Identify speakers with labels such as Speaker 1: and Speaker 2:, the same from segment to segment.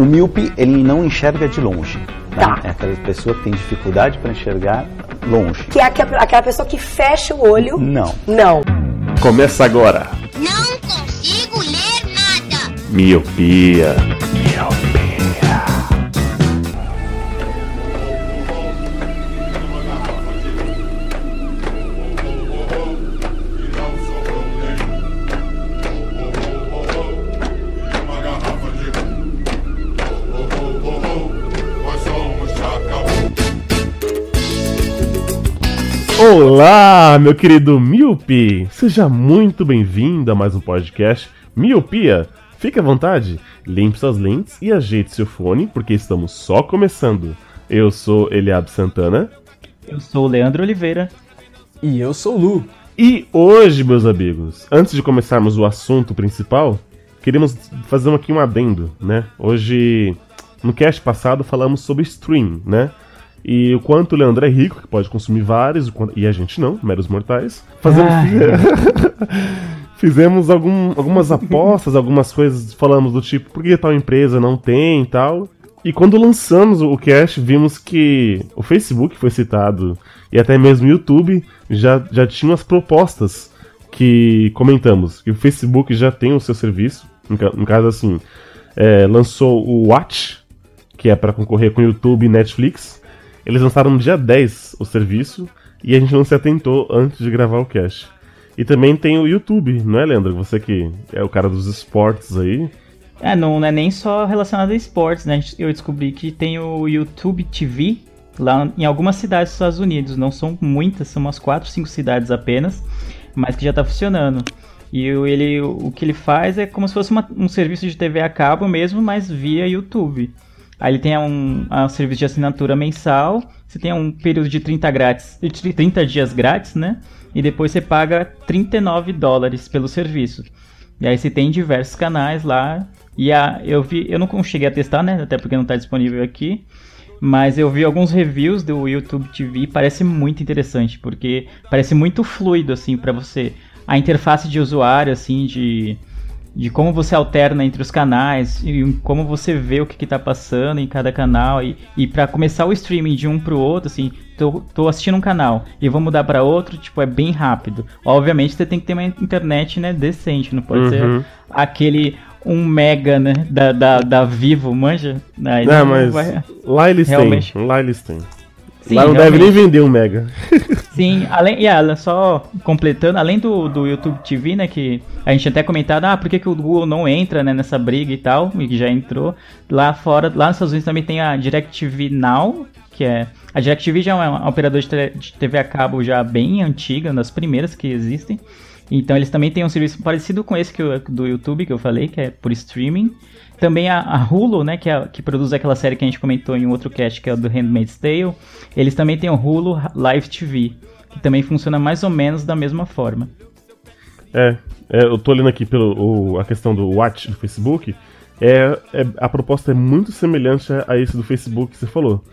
Speaker 1: O míope, ele não enxerga de longe. Né?
Speaker 2: Tá.
Speaker 1: É aquela pessoa que tem dificuldade para enxergar longe.
Speaker 2: Que é aquela pessoa que fecha o olho.
Speaker 1: Não.
Speaker 2: Não.
Speaker 3: Começa agora.
Speaker 4: Não consigo ler nada.
Speaker 3: Miopia. Olá, meu querido Miopi! Seja muito bem-vindo a mais um podcast Miopia. Fique à vontade, limpe suas lentes e ajeite seu fone, porque estamos só começando. Eu sou Eliab Santana
Speaker 5: Eu sou o Leandro Oliveira.
Speaker 6: E eu sou o Lu.
Speaker 3: e hoje, meus amigos, antes de começarmos o assunto principal, queremos fazer aqui um adendo, né? Hoje, no cast passado, falamos sobre stream, né? E o quanto o Leandro é rico, que pode consumir vários, quanto- e a gente não, meros mortais. Fazemos, Fizemos algum- algumas apostas, algumas coisas, falamos do tipo, por que tal empresa não tem e tal. E quando lançamos o cast, vimos que o Facebook foi citado e até mesmo o YouTube já, já tinham as propostas que comentamos. Que o Facebook já tem o seu serviço, no caso assim, é, lançou o Watch, que é para concorrer com o YouTube e Netflix. Eles lançaram no dia 10 o serviço e a gente não se atentou antes de gravar o cast. E também tem o YouTube, não é, Leandro? Você que é o cara dos esportes aí.
Speaker 5: É, não é nem só relacionado a esportes, né? Eu descobri que tem o YouTube TV lá em algumas cidades dos Estados Unidos. Não são muitas, são umas 4, 5 cidades apenas, mas que já tá funcionando. E ele, o que ele faz é como se fosse uma- um serviço de TV a cabo mesmo, mas via YouTube. Aí ele tem um, um serviço de assinatura mensal, você tem um período de 30, grátis, de 30 dias grátis, né? E depois você paga 39 dólares pelo serviço. E aí você tem diversos canais lá. E a, eu vi, eu não cheguei a testar, né? Até porque não está disponível aqui. Mas eu vi alguns reviews do YouTube TV, parece muito interessante, porque parece muito fluido assim para você. A interface de usuário assim de de como você alterna entre os canais e como você vê o que, está passando em cada canal e, e para começar o streaming de um pro outro assim tô, tô assistindo um canal e vou mudar para outro tipo é bem rápido obviamente você tem que ter uma internet né decente não pode
Speaker 3: Uhum.
Speaker 5: ser aquele um mega né da, da, da Vivo manja Aí
Speaker 3: Não, mas
Speaker 5: vai-
Speaker 3: lá eles
Speaker 5: Realmente.
Speaker 3: têm. Lá eles têm.
Speaker 5: Sim,
Speaker 3: lá não deve
Speaker 5: realmente.
Speaker 3: nem vender um mega.
Speaker 5: Sim, além, e ah, só completando, além do, do YouTube TV, né, que a gente até comentado, ah, por que, que o Google não entra né, nessa briga e tal, e que já entrou. Lá fora, lá nos Estados Unidos também tem a DirecTV Now, que é... A DirecTV já é uma operadora de TV a cabo já bem antiga, uma das primeiras que existem. Então eles também têm um serviço parecido com esse que eu- do YouTube que eu falei, que é por streaming. Também a, a Hulu, né, que, é, que produz aquela série que a gente comentou em outro cast, que é o do Handmaid's Tale. Eles também têm o Hulu Live TV, que também funciona mais ou menos da mesma forma.
Speaker 3: É, é, eu tô olhando aqui pelo o- a questão do Watch do Facebook. É, é- a proposta é muito semelhante a, a esse do Facebook que você falou.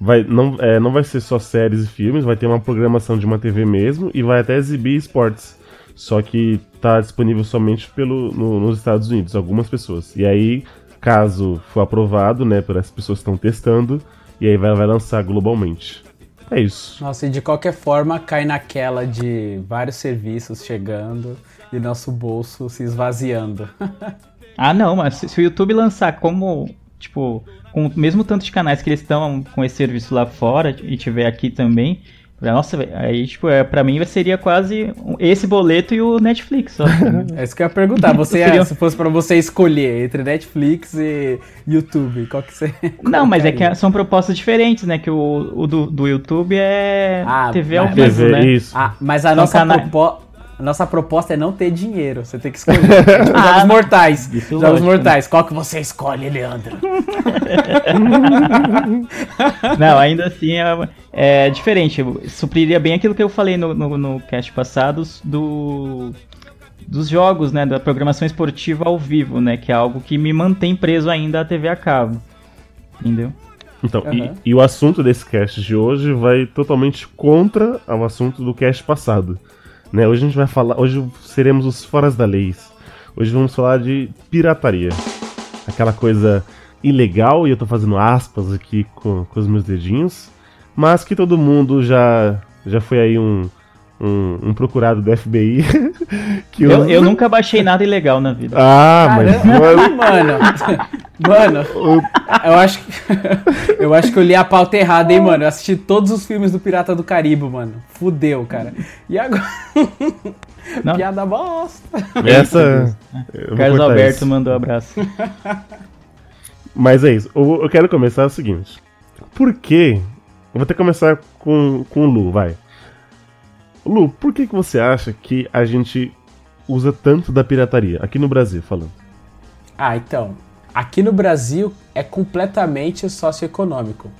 Speaker 3: Vai, não, é, não vai ser só séries e filmes, vai ter uma programação de uma TV mesmo e vai até exibir esportes. Só que tá disponível somente pelo, no- nos Estados Unidos, algumas pessoas. E aí, caso for aprovado, né, por essas pessoas que estão testando, e aí vai, vai lançar globalmente. É isso.
Speaker 6: Nossa, e de qualquer forma cai naquela de vários serviços chegando e nosso bolso se esvaziando.
Speaker 5: Ah, não, mas se, se o YouTube lançar como, tipo, com o mesmo tanto de canais que eles estão com esse serviço lá fora e tiver aqui também, nossa, aí, tipo, é, pra mim seria quase esse boleto e o Netflix, só.
Speaker 6: É isso que eu ia perguntar. Você,
Speaker 5: Seria-
Speaker 6: se fosse pra você escolher entre Netflix e YouTube, qual que você.
Speaker 5: Não, mas é que são propostas diferentes, né? Que o, o do, do YouTube é
Speaker 6: Ah,
Speaker 5: TV ao vivo,
Speaker 3: TV,
Speaker 5: né?
Speaker 3: isso.
Speaker 6: Ah, mas a
Speaker 5: São
Speaker 6: nossa, propo- a nossa proposta é não ter dinheiro. Você tem que escolher. É tipo
Speaker 5: Ah,
Speaker 6: Jogos Mortais.
Speaker 5: isso
Speaker 6: Jogos
Speaker 5: lógico,
Speaker 6: Mortais. Qual que você escolhe, Leandro?
Speaker 5: Não, ainda assim é, é diferente. Supriria bem aquilo que eu falei no, no, no cast passado do, dos jogos, né? Da programação esportiva ao vivo, né? Que é algo que me mantém preso ainda à TV a cabo. Entendeu?
Speaker 3: Então, e-
Speaker 6: Aham.
Speaker 3: e, o assunto desse cast de hoje vai totalmente contra o assunto do cast passado. Né? Hoje a gente vai falar. Hoje seremos os foras da lei. Hoje vamos falar de pirataria. Aquela coisa ilegal, e eu tô fazendo aspas aqui com, com os meus dedinhos, mas que todo mundo já, já foi aí um, um, um procurado do FBI. que
Speaker 5: Eu,
Speaker 3: usa-
Speaker 5: eu nunca baixei nada ilegal na vida.
Speaker 3: Ah, mas.
Speaker 6: Mano, mano, eu acho que. Eu acho que eu li a pauta errada, hein, mano. Eu assisti todos os filmes do Pirata do Caribe, mano. Fudeu, cara. E agora.
Speaker 5: Não.
Speaker 6: Piada bosta.
Speaker 3: Essa.
Speaker 5: Carlos Alberto
Speaker 3: isso.
Speaker 5: mandou um abraço.
Speaker 3: Mas é isso. Eu, eu quero começar o seguinte. Por que. Eu vou até começar com, com o Lu, vai. Lu, por que, que você acha que a gente usa tanto da pirataria? Aqui no Brasil, falando.
Speaker 6: Ah, então. Aqui no Brasil é completamente socioeconômico.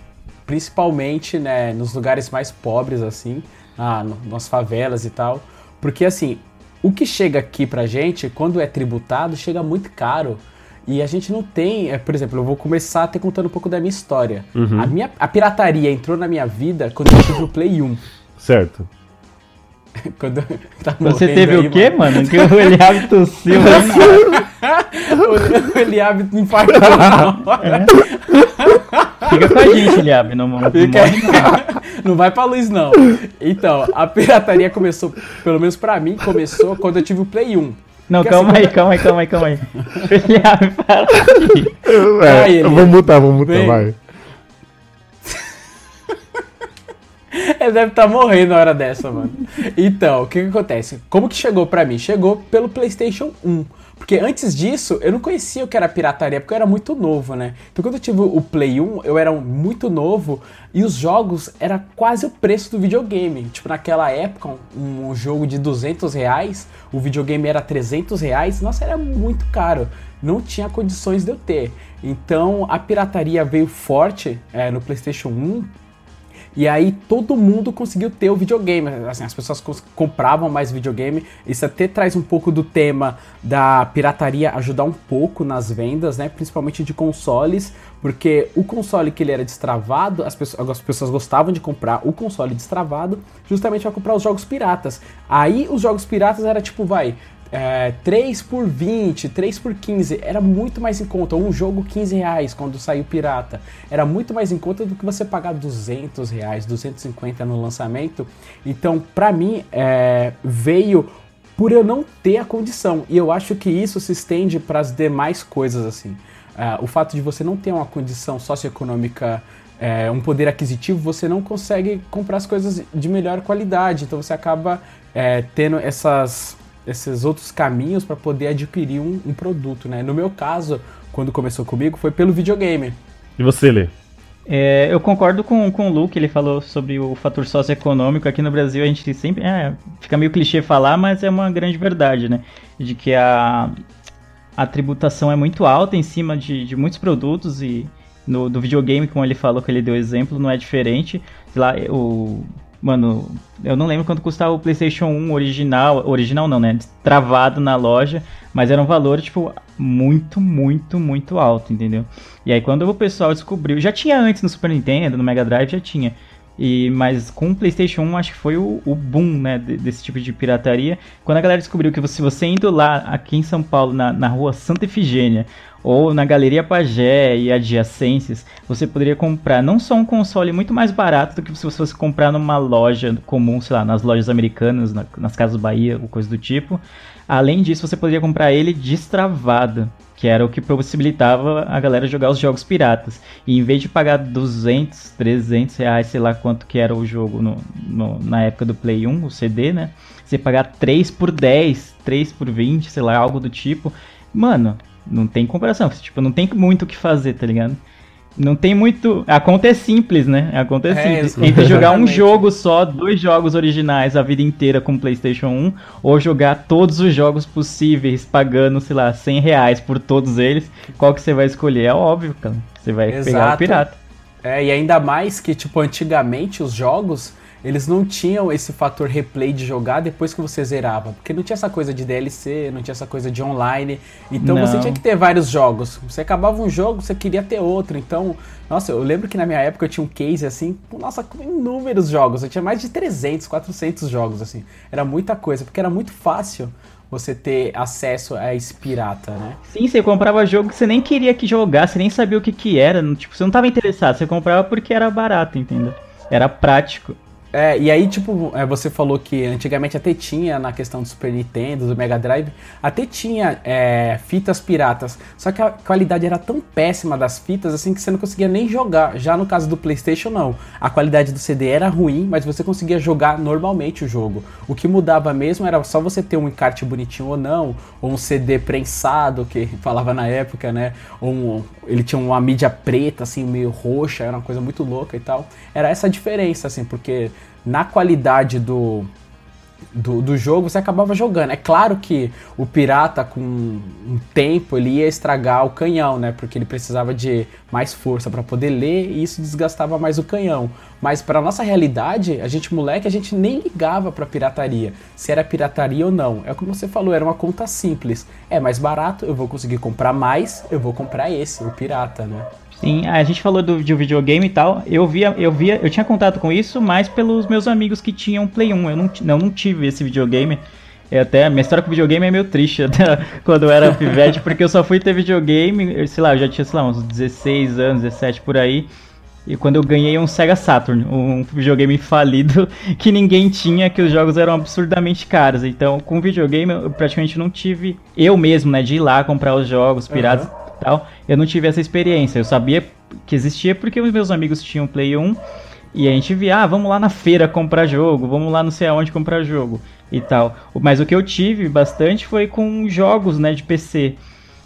Speaker 6: Principalmente, né, nos lugares mais pobres, assim, ah, nas favelas e tal. Porque, assim, o que chega aqui pra gente, quando é tributado, chega muito caro. E a gente não tem, é, por exemplo, eu vou começar até contando um pouco da minha história. A, minha, a pirataria entrou na minha vida quando eu tive o Play 1.
Speaker 3: Certo.
Speaker 6: Quando tá
Speaker 5: Você teve
Speaker 6: aí,
Speaker 5: o quê, mano? Que o Eliab tossiu. né?
Speaker 6: O Eliabe infartou.
Speaker 5: Fica com a gente, Eliab. Não, não
Speaker 6: Fica
Speaker 5: morre, não.
Speaker 6: Não vai pra luz, não. Então, a pirataria começou, pelo menos pra mim, começou quando eu tive o Play 1.
Speaker 5: Não,
Speaker 6: Porque
Speaker 5: calma
Speaker 6: assim,
Speaker 5: aí, calma aí, calma aí, calma aí. O Eliab fala aqui.
Speaker 3: É, eu
Speaker 6: ele-
Speaker 3: vou mutar, vou mutar,
Speaker 6: Vem.
Speaker 3: vai.
Speaker 6: Ele deve estar morrendo na hora dessa, mano. Então, o que, que acontece? Como que chegou pra mim? Chegou pelo PlayStation 1. Porque antes disso, eu não conhecia o que era pirataria, porque eu era muito novo, né? Então, quando eu tive o Play 1, eu era muito novo e os jogos era quase o preço do videogame. Tipo, naquela época, um, um jogo de 200 reais, o videogame era 300 reais. Nossa, era muito caro. Não tinha condições de eu ter. Então, a pirataria veio forte é, no PlayStation 1 e aí todo mundo conseguiu ter o videogame. Assim, as pessoas compravam mais videogame. Isso até traz um pouco do tema da pirataria ajudar um pouco nas vendas, né? Principalmente de consoles, porque o console que ele era destravado, as pessoas, as pessoas gostavam de comprar o console destravado justamente para comprar os jogos piratas. Aí os jogos piratas era tipo, vai, é, 3 por 20, 3 por 15, era muito mais em conta. Um jogo 15 reais quando saiu pirata. Era muito mais em conta do que você pagar 200 reais, 250 no lançamento. Então, pra mim, é, veio por eu não ter a condição. E eu acho que isso se estende para as demais coisas, assim. É, o fato de você não ter uma condição socioeconômica, é, um poder aquisitivo, você não consegue comprar as coisas de melhor qualidade. Então você acaba é, tendo essas, esses outros caminhos para poder adquirir um, um produto, né? No meu caso, quando começou comigo, foi pelo videogame.
Speaker 3: E você, Lê?
Speaker 5: É, eu concordo com, com o Lu, que ele falou sobre o fator socioeconômico. Aqui no Brasil a gente sempre. É, fica meio clichê falar, mas é uma grande verdade, né? De que a, a tributação é muito alta em cima de, de muitos produtos e no, do videogame, como ele falou, que ele deu exemplo, não é diferente. Sei lá, o. Mano, eu não lembro quanto custava o PlayStation 1 original. Original não, né? Travado na loja. Mas era um valor, tipo, muito, muito, muito alto, entendeu? E aí quando o pessoal descobriu. Já tinha antes no Super Nintendo, no Mega Drive já tinha. E, mas com o PlayStation 1 acho que foi o, o boom né, de- desse tipo de pirataria. Quando a galera descobriu que se você indo lá aqui em São Paulo, na, na rua Santa Efigênia, ou na Galeria Pagé e adjacências, você poderia comprar não só um console muito mais barato do que se você fosse comprar numa loja comum, sei lá, nas lojas americanas, na- nas Casas Bahia, ou coisa do tipo. Além disso, você poderia comprar ele destravado, que era o que possibilitava a galera jogar os jogos piratas. E em vez de pagar 200, 300 reais, sei lá quanto que era o jogo no, no- na época do Play 1, o CD, né? Você pagar 3 por 10, 3 por 20, sei lá, algo do tipo. Mano, não tem comparação. Tipo, não tem muito o que fazer, tá ligado? Não tem muito. A conta é simples, né? A conta é,
Speaker 6: É,
Speaker 5: simples.
Speaker 6: exato.
Speaker 5: Entre jogar um jogo só, dois jogos originais a vida inteira com o PlayStation 1, ou jogar todos os jogos possíveis pagando, sei lá, 100 reais por todos eles, qual que você vai escolher? É óbvio, cara. Você vai pegar o
Speaker 6: Exato.
Speaker 5: pirata.
Speaker 6: É, e ainda mais que, tipo, antigamente os jogos, eles não tinham esse fator replay de jogar depois que você zerava. Porque não tinha essa coisa de DLC, não tinha essa coisa de online. Então
Speaker 5: Não.
Speaker 6: você tinha que ter vários jogos. Você acabava um jogo, você queria ter outro. Então, nossa, eu lembro que na minha época eu tinha um case assim, com, nossa, com inúmeros jogos. Eu tinha mais de 300, 400 jogos, assim. Era muita coisa, porque era muito fácil você ter acesso a esse pirata, né?
Speaker 5: Sim, você comprava jogo que você nem queria que jogasse, nem sabia o que que era. não- Tipo, você não tava interessado, você comprava porque era barato, entendeu? Era prático.
Speaker 6: É, e aí, tipo, é, você falou que antigamente até tinha na questão do Super Nintendo, do Mega Drive, até tinha é, fitas piratas. Só que a qualidade era tão péssima das fitas assim que você não conseguia nem jogar. Já no caso do PlayStation, não. A qualidade do CD era ruim, mas você conseguia jogar normalmente o jogo. O que mudava mesmo era só você ter um encarte bonitinho ou não, ou um CD prensado, que falava na época, né? Ou um- ele tinha uma mídia preta, assim, meio roxa, era uma coisa muito louca e tal. Era essa a diferença, assim, porque na qualidade do, do, do jogo você acabava jogando. É claro que o pirata, com um tempo, ele ia estragar o canhão, né? Porque ele precisava de mais força para poder ler e isso desgastava mais o canhão. Mas para nossa realidade, a gente moleque, a gente nem ligava para pirataria, se era pirataria ou não. É como você falou, era uma conta simples. É mais barato, eu vou conseguir comprar mais, eu vou comprar esse, o pirata, né?
Speaker 5: Sim, a gente falou do, de um videogame e tal. Eu via, eu via, eu tinha contato com isso, mais pelos meus amigos que tinham Play 1. Eu não, não, não tive esse videogame. É até, minha história com videogame é meio triste até quando eu era pivete, porque eu só fui ter videogame, sei lá, eu já tinha, sei lá, uns 16 anos, 17 por aí. E quando eu ganhei um Sega Saturn, um videogame falido que ninguém tinha, que os jogos eram absurdamente caros. Então, com videogame eu praticamente não tive eu mesmo, né, de ir lá comprar os jogos piratas e tal. Eu não tive essa experiência. Eu sabia que existia porque os meus amigos tinham Play 1 e a gente via, ah, vamos lá na feira comprar jogo, vamos lá não sei aonde comprar jogo e tal. Mas o que eu tive bastante foi com jogos, né, de PC.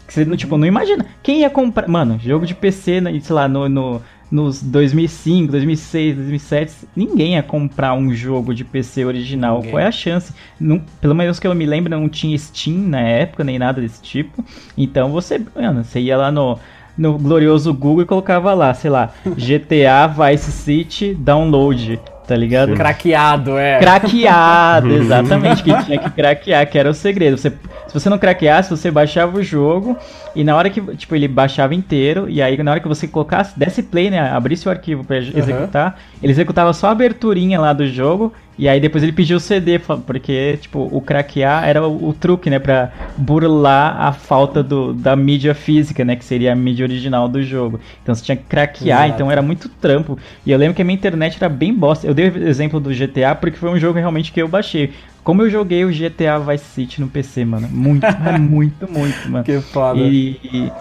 Speaker 5: Que você, tipo, não imagina. Quem ia comprar. Mano, jogo de PC, né, sei lá, no, no- nos 2005, 2006, 2007, ninguém ia comprar um jogo de PC original.
Speaker 6: Ninguém.
Speaker 5: Qual é a chance? Não, pelo menos que eu me lembro, não tinha Steam na época, nem nada desse tipo. Então você, mano, você ia lá no, no glorioso Google e colocava lá, sei lá, GTA Vice City Download, tá ligado?
Speaker 3: Sim.
Speaker 6: Craqueado, é.
Speaker 5: Craqueado, exatamente, que tinha que craquear, que era o segredo. Você, se você não craqueasse, você baixava o jogo e na hora que, tipo, ele baixava inteiro e aí na hora que você colocasse, desse play, né, abrisse o arquivo pra executar, ele executava só a aberturinha lá do jogo e aí depois ele pediu o CD, porque, tipo, o craquear era o, o truque, né, pra burlar a falta do, da mídia física, né, que seria a mídia original do jogo. Então você tinha que craquear,
Speaker 6: Exato.
Speaker 5: então era muito trampo. E eu lembro que a minha internet era bem bosta. Eu dei o exemplo do GTA porque foi um jogo realmente que eu baixei. Como eu joguei o GTA Vice City no PC, mano. Muito, muito, muito, mano.
Speaker 6: Que foda.
Speaker 5: E, e,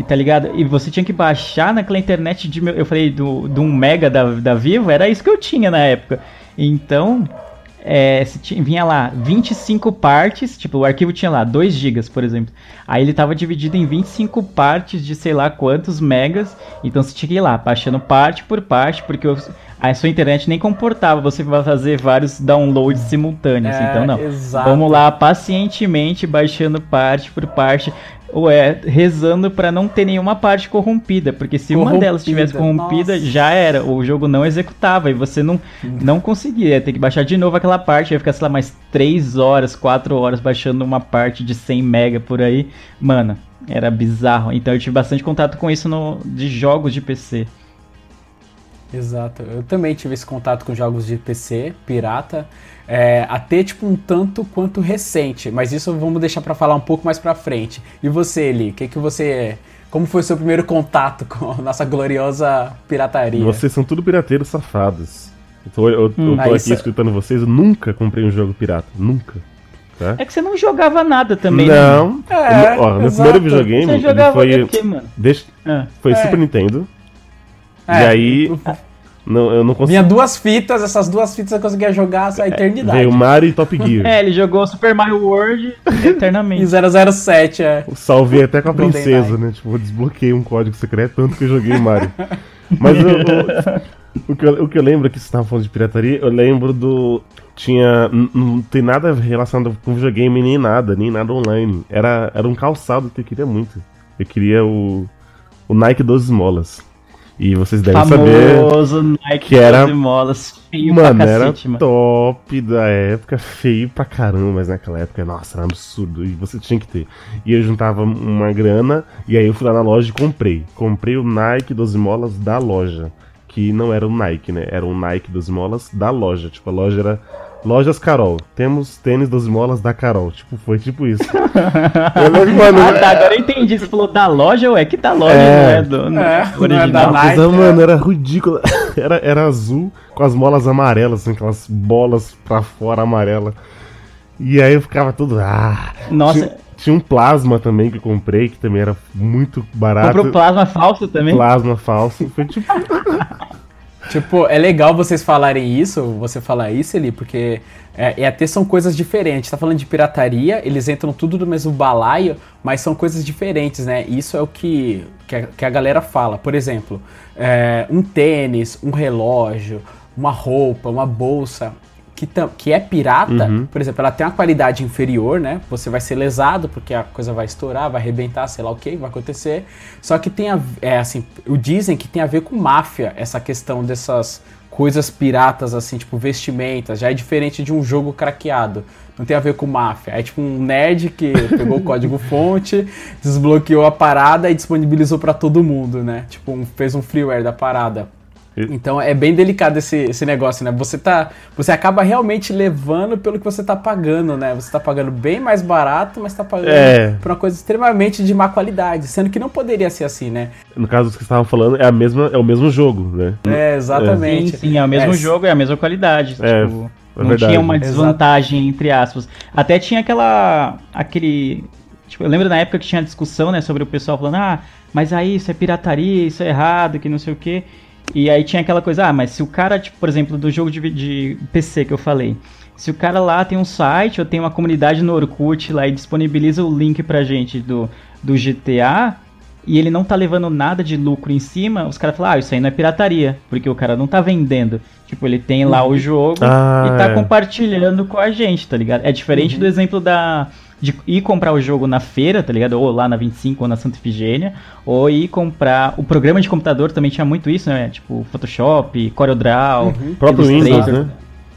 Speaker 5: e tá ligado? E você tinha que baixar naquela internet de. meu- Eu falei do, do 1 mega da, da Vivo, era isso que eu tinha na época. Então. É, se tinha- vinha lá 25 partes, tipo, o arquivo tinha lá 2 gigas, por exemplo. Aí ele tava dividido em 25 partes de sei lá quantos megas. Então você tinha que ir lá, baixando parte por parte, porque o- a sua internet nem comportava você vai fazer vários downloads simultâneos.
Speaker 6: É,
Speaker 5: então não.
Speaker 6: exato.
Speaker 5: Vamos lá pacientemente baixando parte por parte. Ou é, rezando pra não ter nenhuma parte corrompida, porque se uma delas estivesse
Speaker 6: Corrompida,
Speaker 5: corrompida,
Speaker 6: nossa.
Speaker 5: já era, o jogo não executava e você não, não conseguia, ia ter que baixar de novo aquela parte, ia ficar, sei lá, mais 3 horas, 4 horas baixando uma parte de 100 mega por aí. Mano, era bizarro. Então eu tive bastante contato com isso no, de jogos de PC.
Speaker 6: Exato. Eu também tive esse contato com jogos de PC, pirata, é, até tipo um tanto quanto recente, mas isso vamos deixar pra falar um pouco mais pra frente. E você, Eli, que que você, como foi o seu primeiro contato com a nossa gloriosa pirataria?
Speaker 3: Vocês são tudo pirateiros safados. Eu tô, eu- eu
Speaker 5: Hum.
Speaker 3: tô
Speaker 6: Ah,
Speaker 3: aqui
Speaker 6: isso-
Speaker 3: escutando vocês, eu nunca comprei um jogo pirata. Nunca. Tá?
Speaker 5: É que você não jogava nada também, né?
Speaker 3: não.
Speaker 6: É,
Speaker 3: Eu- ó, meu primeiro videogame
Speaker 5: Você
Speaker 3: ele
Speaker 5: jogava
Speaker 3: foi.
Speaker 5: o quê, mano?
Speaker 3: Deixa,
Speaker 5: Ah.
Speaker 3: foi
Speaker 6: É.
Speaker 3: Super Nintendo.
Speaker 6: É,
Speaker 3: e aí. Não, eu não consegui.
Speaker 6: Vinha duas fitas, essas duas fitas eu conseguia jogar a eternidade.
Speaker 3: Veio Mario e Top Gear.
Speaker 5: É, ele jogou Super Mario World
Speaker 6: E
Speaker 5: eternamente.
Speaker 6: 007, é.
Speaker 3: Eu Salvei até com a
Speaker 6: Golden
Speaker 3: princesa, né? Tipo, eu desbloqueei um código secreto, tanto que eu joguei Mario. Mas eu- eu- o, que eu, o que eu lembro que você estava falando de pirataria, eu lembro do. Tinha. Não tem nada relacionado com videogame, nem nada, nem nada online. Era, era um calçado que eu queria muito. Eu queria o. O Nike 12 esmolas. E vocês devem saber.
Speaker 5: Famoso Nike
Speaker 3: que era-
Speaker 5: 12 molas, feio
Speaker 3: Mano,
Speaker 5: pra
Speaker 3: era
Speaker 5: cacete, mano.
Speaker 3: top da época, feio pra caramba, mas naquela época, nossa, era um absurdo. E você tinha que ter. E eu juntava uma grana, e aí eu fui lá na loja e comprei. Comprei o Nike 12 molas da loja. que não era o Nike, né? Era um Nike das esmolas da loja. Tipo, a loja era Lojas Carol. Temos tênis das esmolas da Carol. Tipo, foi tipo isso. eu lembro, mano,
Speaker 5: Ah, tá, agora eu entendi. Você falou da loja, ué, que da loja
Speaker 3: É.
Speaker 5: não é do não
Speaker 6: É,
Speaker 5: é
Speaker 6: não é da
Speaker 5: original.
Speaker 6: Nike.
Speaker 3: Mas, mano, era ridículo. Era, era azul com as molas amarelas, assim, aquelas bolas pra fora amarela. E aí eu ficava tudo. Ah.
Speaker 5: Nossa,
Speaker 3: Tinha, tinha um plasma também que eu comprei, que também era muito barato.
Speaker 5: comprou plasma falso também?
Speaker 3: Plasma falso. Foi tipo.
Speaker 6: Tipo, é legal vocês falarem isso, você falar isso ali, porque é, e até são coisas diferentes. Tá falando de pirataria, eles entram tudo no mesmo balaio, mas são coisas diferentes, né? Isso é o que, que, a, que a galera fala. Por exemplo, é, um tênis, um relógio, uma roupa, uma bolsa. Que, que é pirata,
Speaker 3: Uhum.
Speaker 6: por exemplo, ela tem uma qualidade inferior, né? Você vai ser lesado porque a coisa vai estourar, vai arrebentar, sei lá o que vai acontecer. Só que tem a, é assim, o dizem que tem a ver com máfia essa questão dessas coisas piratas assim, tipo vestimentas, já é diferente de um jogo craqueado. Não tem a ver com máfia. É tipo um nerd que pegou o código fonte, desbloqueou a parada e disponibilizou pra todo mundo, né? Tipo, um- fez um freeware da parada. Então é bem delicado esse, esse negócio, né? Você tá. Você acaba realmente levando pelo que você tá pagando, né? Você tá pagando bem mais barato, mas tá pagando
Speaker 3: É.
Speaker 6: por uma coisa extremamente de má qualidade. Sendo que não poderia ser assim, né?
Speaker 3: No caso dos que estavam falando, é, a mesma, é o mesmo jogo, né?
Speaker 6: É, exatamente.
Speaker 5: Sim, sim, é o mesmo
Speaker 6: É,
Speaker 5: jogo, é a mesma qualidade.
Speaker 3: É,
Speaker 5: tipo,
Speaker 3: é
Speaker 5: não
Speaker 3: verdade.
Speaker 5: tinha uma
Speaker 6: Exato.
Speaker 5: desvantagem, entre aspas. Até tinha aquela. aquele. Tipo, eu lembro na época que tinha discussão, né, sobre o pessoal falando, ah, mas aí isso é pirataria, isso é errado, que não sei o quê. E aí tinha aquela coisa, ah, mas se o cara, tipo, por exemplo, do jogo de, de PC que eu falei, se o cara lá tem um site ou tem uma comunidade no Orkut lá e disponibiliza o link pra gente do, do GTA, e ele não tá levando nada de lucro em cima, os caras falam, ah, isso aí não é pirataria, porque o cara não tá vendendo. Tipo, ele tem lá o jogo
Speaker 3: Ah,
Speaker 5: e tá
Speaker 3: é.
Speaker 5: compartilhando com a gente, tá ligado? É diferente do exemplo da de ir comprar o jogo na feira, tá ligado? Ou lá na 25 ou na Santa Ifigênia, ou ir comprar. O programa de computador também tinha muito isso, né? Tipo, Photoshop, CorelDRAW,
Speaker 3: O próprio. Windows, né?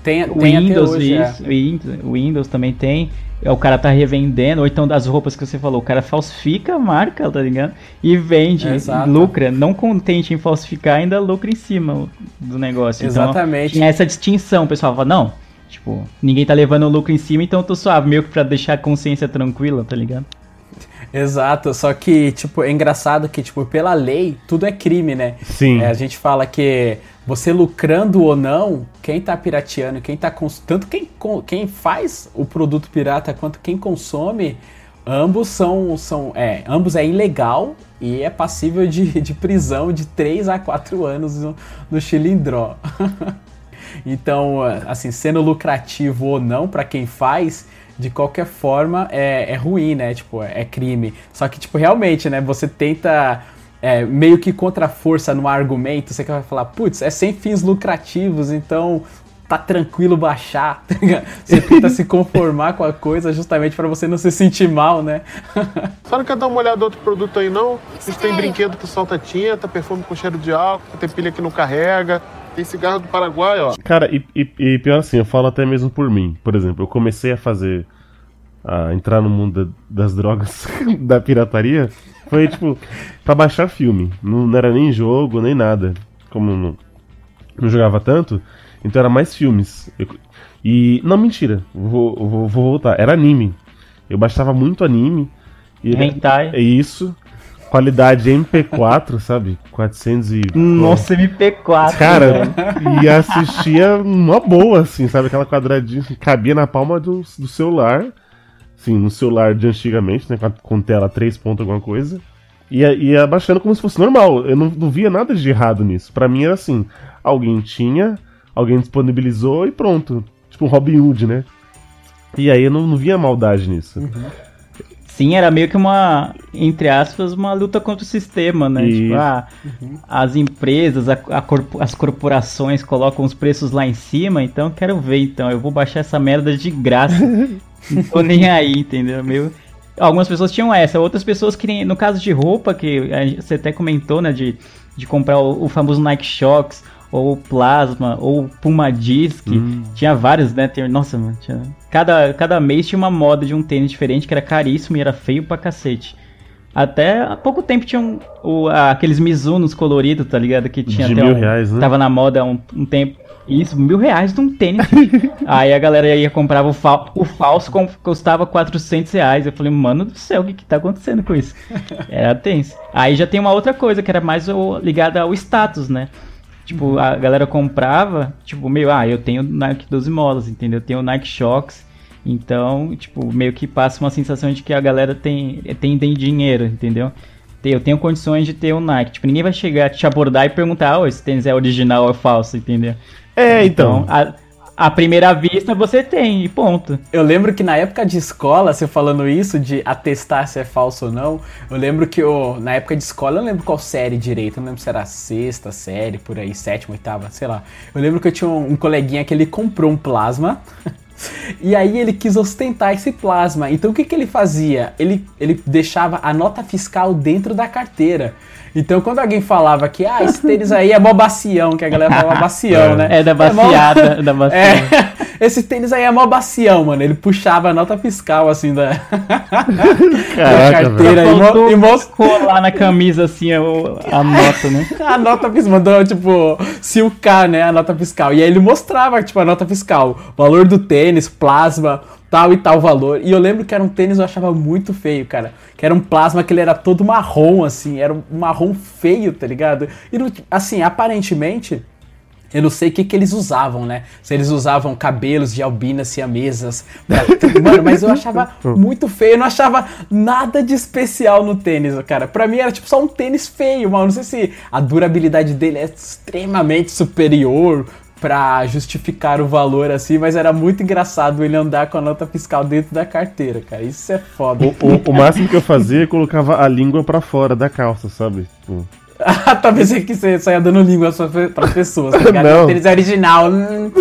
Speaker 6: Tem, tem
Speaker 5: Windows,
Speaker 6: até hoje, é.
Speaker 5: isso, Windows, Windows também tem. É, O cara tá revendendo, ou então das roupas que você falou, o cara falsifica a marca, tá ligado? E vende,
Speaker 6: Exato.
Speaker 5: lucra. Não contente em falsificar, ainda lucra em cima do negócio. Então,
Speaker 6: Exatamente.
Speaker 5: tinha essa distinção, o pessoal fala, não, tipo, ninguém tá levando o lucro em cima, então eu tô suave, meio que pra deixar a consciência tranquila, tá ligado?
Speaker 6: Exato, só que, tipo, é engraçado que, tipo, pela lei, tudo é crime, né?
Speaker 3: Sim.
Speaker 6: É, a gente fala que você lucrando ou não, quem tá pirateando, quem tá cons... tanto quem, quem faz o produto pirata quanto quem consome, ambos são, são é, ambos é ilegal e é passível de, de prisão de 3 a 4 anos no, no Chilindró. então, assim, sendo lucrativo ou não para quem faz, de qualquer forma é, é ruim, né? Tipo, é crime. Só que, tipo, realmente, né? Você tenta é, meio que contra a força no argumento, você vai falar, putz, é sem fins lucrativos, então tá tranquilo baixar. você tenta se conformar com a coisa justamente para você não se sentir mal, né?
Speaker 7: Só não quer dar uma olhada em outro produto aí, não? A gente tem brinquedo que solta tinta, perfume com cheiro de álcool, tem pilha que não carrega, tem cigarro do Paraguai, ó.
Speaker 3: Cara, e, e- e pior assim, eu falo até mesmo por mim. Por exemplo, eu comecei a fazer. a entrar no mundo da- das drogas, da pirataria. Foi tipo, pra baixar filme. Não, não era nem jogo, nem nada. Como não, não jogava tanto, então era mais filmes. Eu- e. Não, mentira, vou, vou, vou voltar. Era anime. Eu baixava muito anime. E
Speaker 5: Hentai.
Speaker 3: É isso. Qualidade MP4, sabe? 400 e.
Speaker 5: Nossa, MP4.
Speaker 3: Cara,
Speaker 5: velho.
Speaker 3: e assistia uma boa, assim, sabe? Aquela quadradinha que cabia na palma do, do celular. Assim, no celular de antigamente, né? Com, tela 3 pontos alguma coisa. E ia, baixando como se fosse normal. Eu não, não via nada de errado nisso. Pra mim era assim: alguém tinha, alguém disponibilizou e pronto. Tipo um Robin Hood, né? E aí eu não, não via maldade nisso.
Speaker 5: Sim, era meio que uma, entre aspas, uma luta contra o sistema, né?
Speaker 3: Isso.
Speaker 5: Tipo, ah, as empresas, a, a corpo- as corporações colocam os preços lá em cima, então quero ver, então, eu vou baixar essa merda de graça. Não tô nem aí, entendeu? Meio... Algumas pessoas tinham essa, outras pessoas queriam, no caso de roupa, que você até comentou, né, de, de comprar o, o famoso Nike Shox, ou Plasma, ou Puma Disc, tinha vários, né, tem, nossa, mano, tinha- cada, cada mês tinha uma moda de um tênis diferente, que era caríssimo e era feio pra cacete. Até há pouco tempo tinham o, aqueles Mizunos coloridos, tá ligado? Que tinha
Speaker 3: De
Speaker 5: até
Speaker 3: mil
Speaker 5: um,
Speaker 3: reais, né?
Speaker 5: Tava na moda há um, um tempo. Isso, mil reais de um tênis. Aí a galera ia comprar o, fal, o falso, custava 400 reais. Eu falei, mano do céu, o que que tá acontecendo com isso? Era tenso. Aí já tem uma outra coisa, que era mais o- ligada ao status, né? Tipo, a galera comprava, tipo, meio, ah, eu tenho Nike 12 molas, entendeu? Eu tenho Nike Shocks. Então, tipo, meio que passa uma sensação de que a galera tem, tem, tem dinheiro, entendeu? Eu tenho condições de ter um Nike. Tipo, ninguém vai chegar, te abordar e perguntar, oh, esse tênis é original ou é falso, entendeu?
Speaker 3: É, então.
Speaker 5: a, à primeira vista você tem, e ponto.
Speaker 6: Eu lembro que na época de escola, você falando isso, de atestar se é falso ou não, eu lembro que eu, na época de escola, eu lembro qual série direito, eu não lembro se era sexta série, por aí, sétima, oitava, sei lá. Eu lembro que eu tinha um, um coleguinha que ele comprou um plasma. E aí ele quis ostentar esse plasma. Então o que, que ele fazia? Ele, ele deixava a nota fiscal dentro da carteira. Então quando alguém falava que ah, esse tênis aí é mó bacião, que a galera fala bacião, né?
Speaker 5: É da
Speaker 6: mó-
Speaker 5: baciada, da baciada.
Speaker 6: É, esse tênis aí é mó bacião, mano. Ele puxava a nota fiscal, assim, da, da
Speaker 3: Caraca,
Speaker 6: carteira e, mo
Speaker 5: Faltou
Speaker 6: e mos-
Speaker 5: colar na camisa assim a, a nota, né?
Speaker 6: a nota fiscal, mandou, tipo, silcar, né, a nota fiscal. E aí ele mostrava, tipo, a nota fiscal, valor do tênis, plasma, tal e tal valor. E eu lembro que era um tênis eu achava muito feio, cara. Que era um plasma que ele era todo marrom, assim, era um marrom feio, tá ligado? E, assim, aparentemente... Eu não sei o que, que eles usavam, né? Se eles usavam cabelos de albinas siamesas. pra- Mano, mas eu achava muito feio. Eu não achava nada de especial no tênis, cara. Pra mim era tipo só um tênis feio, mano. Não sei se a durabilidade dele é extremamente superior pra justificar o valor assim, mas era muito engraçado ele andar com a nota fiscal dentro da carteira, cara. Isso é foda.
Speaker 3: O, o- o máximo que eu fazia é colocava a língua pra fora da calça, sabe? Tipo,
Speaker 6: Ah, Talvez é que você saia dando língua pras pessoas, tá ligado?
Speaker 3: Não.
Speaker 6: O tênis é original. hum.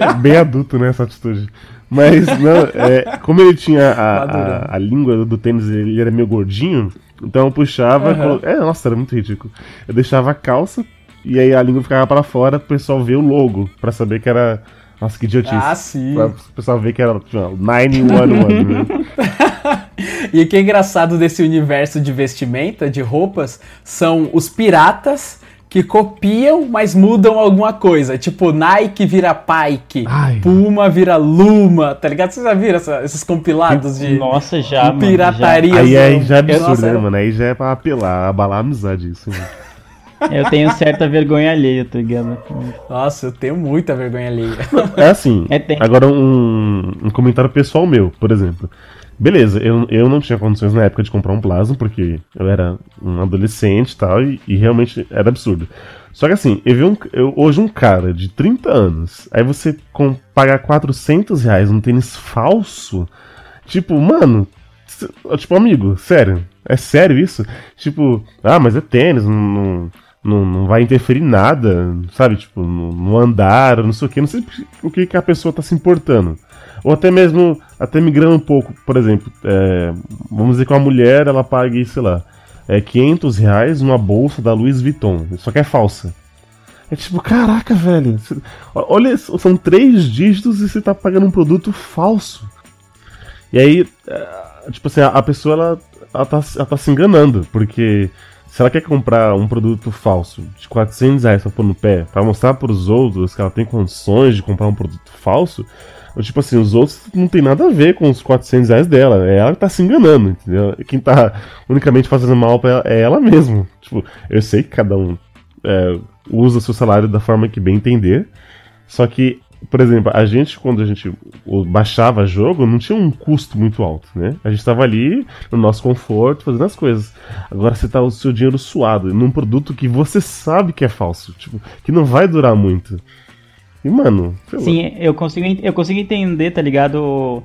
Speaker 3: é bem adulto, né, essa atitude. Mas, não, é, como ele tinha a, a, a língua do tênis, ele era meio gordinho, então eu puxava.
Speaker 6: Aham.
Speaker 3: colo- É, nossa, era muito ridículo. Eu deixava a calça e aí a língua ficava pra fora pro pessoal ver o logo, pra saber que era. Nossa, que idiotice.
Speaker 6: Ah, sim.
Speaker 3: Pra o pessoal ver que era tipo, 911, né?
Speaker 6: E o que é engraçado desse universo de vestimenta, de roupas, são os piratas que copiam, mas mudam alguma coisa. Tipo, Nike vira Pike,
Speaker 3: Ai.
Speaker 6: Puma vira Luma, tá ligado? Vocês já viram essa- esses compilados de,
Speaker 5: Nossa, já,
Speaker 6: de
Speaker 5: mano.
Speaker 6: pirataria?
Speaker 3: Aí, aí já é absurdo,
Speaker 6: Nossa,
Speaker 3: né, mano? Aí já é pra apelar, abalar a amizade isso. né?
Speaker 5: Eu tenho certa vergonha alheia, tá ligado?
Speaker 6: Nossa, eu tenho muita vergonha alheia.
Speaker 3: É assim,
Speaker 5: É, tem.
Speaker 3: agora um, um comentário pessoal meu, por exemplo. Beleza, eu, eu não tinha condições na época de comprar um plasma, porque eu era um adolescente e tal, e, realmente era absurdo. Só que assim, eu vi um, eu- hoje um cara de 30 anos, aí você com, pagar 400 reais num tênis falso, tipo, mano, tipo, amigo, sério, é sério isso? Tipo, ah, mas é tênis, não, não, não, não vai interferir nada, sabe? Tipo, no, no andar, não sei o que, não sei o que, que a pessoa tá se importando. Ou até mesmo, até migrando um pouco, por exemplo, é, vamos dizer que uma mulher, ela pague, sei lá, é, 500 reais numa bolsa da Louis Vuitton, só que é falsa. É tipo, caraca, velho, olha, são três dígitos e você tá pagando um produto falso. E aí, é, tipo assim, a, a pessoa, ela, ela, tá, ela tá se enganando, porque se ela quer comprar um produto falso de 400 reais pra pôr no pé, pra mostrar pros outros que ela tem condições de comprar um produto falso, tipo assim, os outros não tem nada a ver com os 400 reais dela. É ela que tá se enganando, entendeu? Quem tá unicamente fazendo mal pra ela é ela mesma. Tipo, eu sei que cada um é, usa seu salário da forma que bem entender. Só que, por exemplo, a gente, quando a gente baixava jogo, não tinha um custo muito alto, né? A gente tava ali no nosso conforto, fazendo as coisas. Agora você tá o seu dinheiro suado num produto que você sabe que é falso, tipo, que não vai durar muito. E, mano.
Speaker 5: Sim, eu consigo, eu consigo entender, tá ligado?